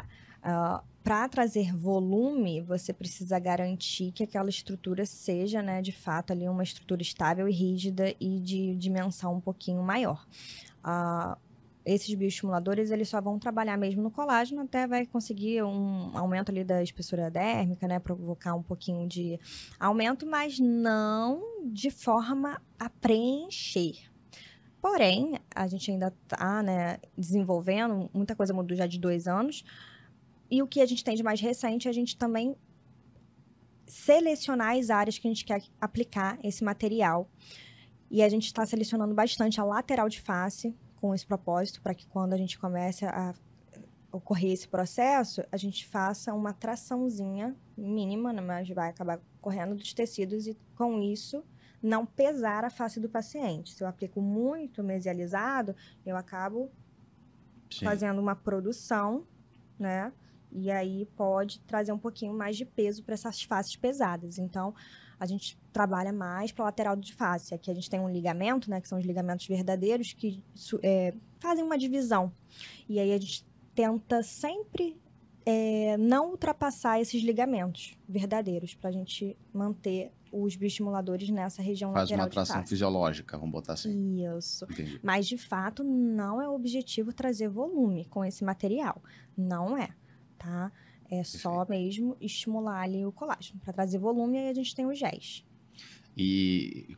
Uh, para trazer volume, você precisa garantir que aquela estrutura seja, né, de fato, ali uma estrutura estável e rígida e de dimensão um pouquinho maior. Uh, esses bioestimuladores, eles só vão trabalhar mesmo no colágeno, até vai conseguir um aumento ali da espessura dérmica, né, provocar um pouquinho de aumento, mas não de forma a preencher. Porém, a gente ainda está né, desenvolvendo, muita coisa mudou já de dois anos, e o que a gente tem de mais recente, a gente também selecionar as áreas que a gente quer aplicar esse material. E a gente está selecionando bastante a lateral de face com esse propósito, para que quando a gente comece a ocorrer esse processo, a gente faça uma traçãozinha mínima, né, mas vai acabar correndo dos tecidos e com isso não pesar a face do paciente. Se eu aplico muito mesializado, eu acabo Sim. fazendo uma produção, né? E aí pode trazer um pouquinho mais de peso para essas faces pesadas. Então, a gente trabalha mais para lateral de face. Aqui a gente tem um ligamento, né, que são os ligamentos verdadeiros, que é, fazem uma divisão. E aí a gente tenta sempre é, não ultrapassar esses ligamentos verdadeiros, para a gente manter os bioestimuladores nessa região Faz lateral uma atração fisiológica, vamos botar assim. Isso. Entendi. Mas, de fato, não é o objetivo trazer volume com esse material. Não é tá? É só mesmo estimular ali o colágeno. Para trazer volume, aí a gente tem os géis. E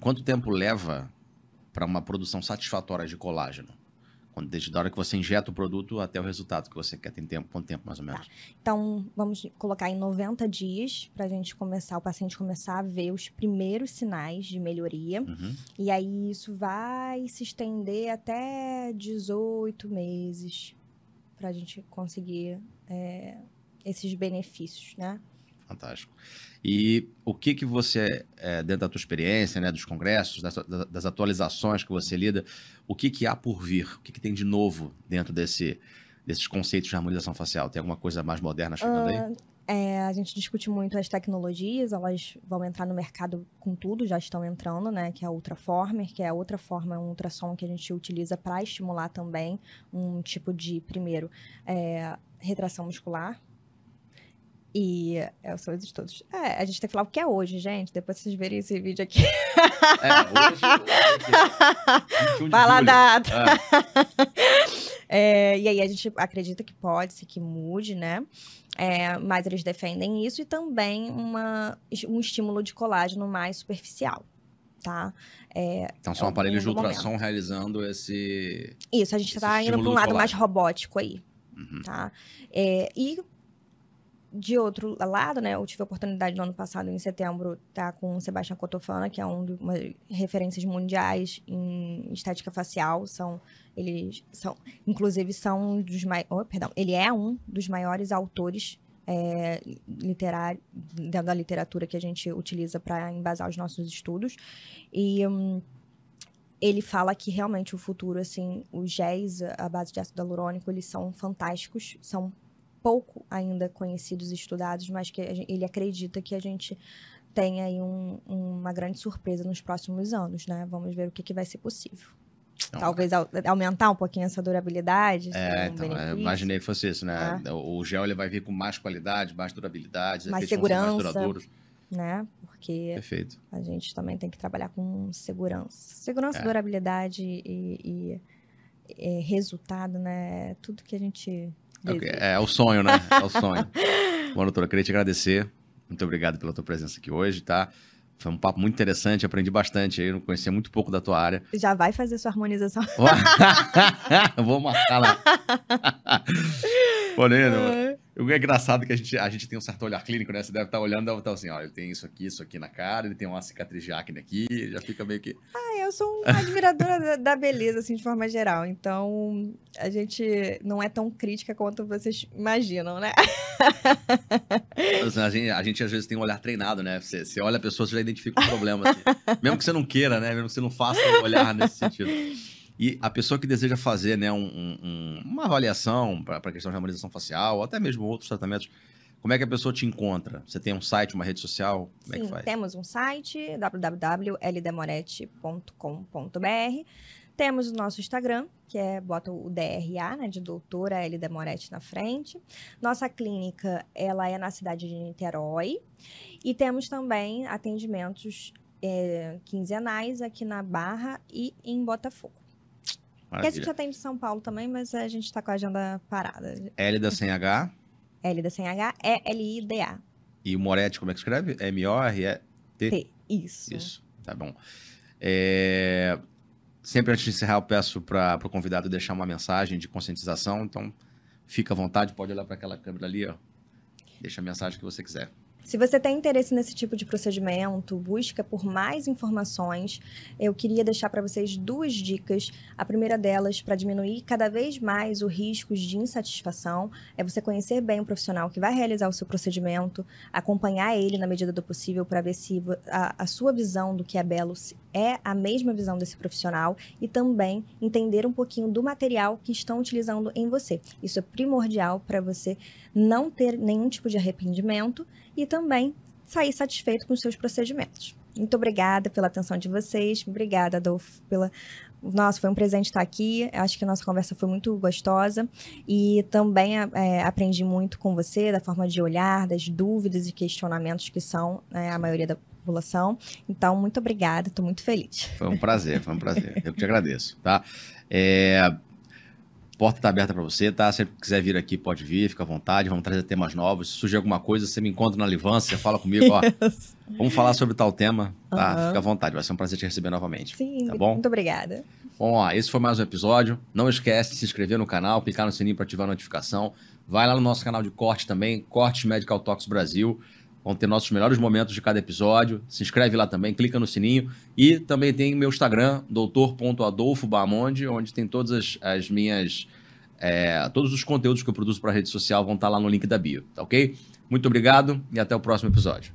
quanto tempo leva para uma produção satisfatória de colágeno? Quando, desde a hora que você injeta o produto até o resultado que você quer, tem tempo, quanto tempo mais ou menos? Tá. Então, vamos colocar em 90 dias para a gente começar, o paciente começar a ver os primeiros sinais de melhoria. Uhum. E aí isso vai se estender até 18 meses, para a gente conseguir é, esses benefícios, né? Fantástico. E o que que você, é, dentro da tua experiência, né, dos congressos, das, das, atualizações que você lida, o que que há por vir? O que que tem de novo dentro desse, desses conceitos de harmonização facial? Tem alguma coisa mais moderna chegando uh, aí? É, a gente discute muito as tecnologias, elas vão entrar no mercado com tudo, já estão entrando, né? Que é a Ultraformer, que é outra forma, é um ultrassom que a gente utiliza para estimular também um tipo de, primeiro, é, retração muscular. E é, são esses todos. É, a gente tem que falar o que é hoje, gente. Depois vocês verem esse vídeo aqui. É, hoje. hoje Fala data. É. é, e aí a gente acredita que pode ser que mude, né? É, mas eles defendem isso e também uma, um estímulo de colágeno mais superficial. Tá? É, então são é aparelhos de ultrassom momento. realizando esse. Isso, a gente está indo para um lado mais robótico aí. Uhum. Tá? É, e de outro lado, né, eu tive a oportunidade no ano passado, em setembro, estar tá com o Sebastião Cotofana, que é um de uma referências mundiais em estética facial. São, eles são, inclusive, são dos mais, oh, perdão, ele é um dos maiores autores é, literário, da literatura que a gente utiliza para embasar os nossos estudos. E um, ele fala que realmente o futuro, assim, os géis, a base de ácido hialurônico, eles são fantásticos, são pouco ainda conhecidos e estudados, mas que ele acredita que a gente tem aí um, uma grande surpresa nos próximos anos, né? Vamos ver o que, que vai ser possível. Então, Talvez aumentar um pouquinho essa durabilidade. É, um então, é, imaginei que fosse isso, né? É. O gel ele vai vir com mais qualidade, mais durabilidade, mais segurança, mais. Né? Porque Perfeito. a gente também tem que trabalhar com segurança. Segurança, é. durabilidade e, e, e, resultado, né? Tudo que a gente Okay. É, é o sonho, né? É o sonho. Bom, doutora, queria te agradecer. Muito obrigado pela tua presença aqui hoje, tá? Foi um papo muito interessante, aprendi bastante aí, não conhecia muito pouco da tua área. Já vai fazer sua harmonização. Vou marcar lá. Pô, né, o é engraçado que a gente, a gente tem um certo olhar clínico, né? Você deve estar olhando e deve estar assim, ó, ele tem isso aqui, isso aqui na cara, ele tem uma cicatriz de acne aqui, já fica meio que... Ah, eu sou uma admiradora da beleza, assim, de forma geral. Então, a gente não é tão crítica quanto vocês imaginam, né? Assim, a, gente, a, gente, às vezes tem um olhar treinado, né? Você, você olha a pessoa, você já identifica o problema. Assim. Mesmo que você não queira, né? Mesmo que você não faça um olhar nesse sentido. E a pessoa que deseja fazer né, um, um, uma avaliação para a questão de harmonização facial, ou até mesmo outros tratamentos, como é que a pessoa te encontra? Você tem um site, uma rede social? Como Sim, é que faz? temos um site, www.ldemorete.com.br. Temos o nosso Instagram, que é, bota o DRA, né, de doutora L. Demorete na frente. Nossa clínica, ela é na cidade de Niterói. E temos também atendimentos é, quinzenais aqui na Barra e em Botafogo. Maravilha. Que a gente atende São Paulo também, mas a gente está com a agenda parada. L da sem H? L da sem H é L-I-D-A. E o Moretti, como é que escreve? M-O-R-E-T? T, isso. Isso, tá bom. É... Sempre antes de encerrar, eu peço para o convidado deixar uma mensagem de conscientização. Então, fica à vontade, pode olhar para aquela câmera ali, ó. Deixa a mensagem que você quiser. Se você tem interesse nesse tipo de procedimento, busca por mais informações, eu queria deixar para vocês duas dicas. A primeira delas, para diminuir cada vez mais os riscos de insatisfação, é você conhecer bem o profissional que vai realizar o seu procedimento, acompanhar ele na medida do possível para ver se a, a sua visão do que é belo é a mesma visão desse profissional e também entender um pouquinho do material que estão utilizando em você. Isso é primordial para você não ter nenhum tipo de arrependimento e também sair satisfeito com os seus procedimentos. Muito obrigada pela atenção de vocês. Obrigada, Adolfo, pela. Nossa, foi um presente estar aqui. Acho que a nossa conversa foi muito gostosa. E também é, aprendi muito com você, da forma de olhar, das dúvidas e questionamentos que são né, a maioria da população. Então, muito obrigada, estou muito feliz. Foi um prazer, foi um prazer. Eu te agradeço, tá? É, porta está aberta para você, tá? Se quiser vir aqui, pode vir, fica à vontade. Vamos trazer temas novos. Se surgir alguma coisa, você me encontra na Livância, você fala comigo, ó. Vamos falar sobre tal tema, tá? Uhum. Fica à vontade, vai ser um prazer te receber novamente. Sim, tá bom? muito obrigada. Bom, ó, esse foi mais um episódio. Não esquece de se inscrever no canal, clicar no sininho para ativar a notificação. Vai lá no nosso canal de corte também, Cortes Medical Talks Brasil. Vão ter nossos melhores momentos de cada episódio. Se inscreve lá também, clica no sininho. E também tem meu Instagram, doutor.adolfobamonde, onde tem todas as, as minhas. É, todos os conteúdos que eu produzo para a rede social vão estar lá no link da bio, tá ok? Muito obrigado e até o próximo episódio.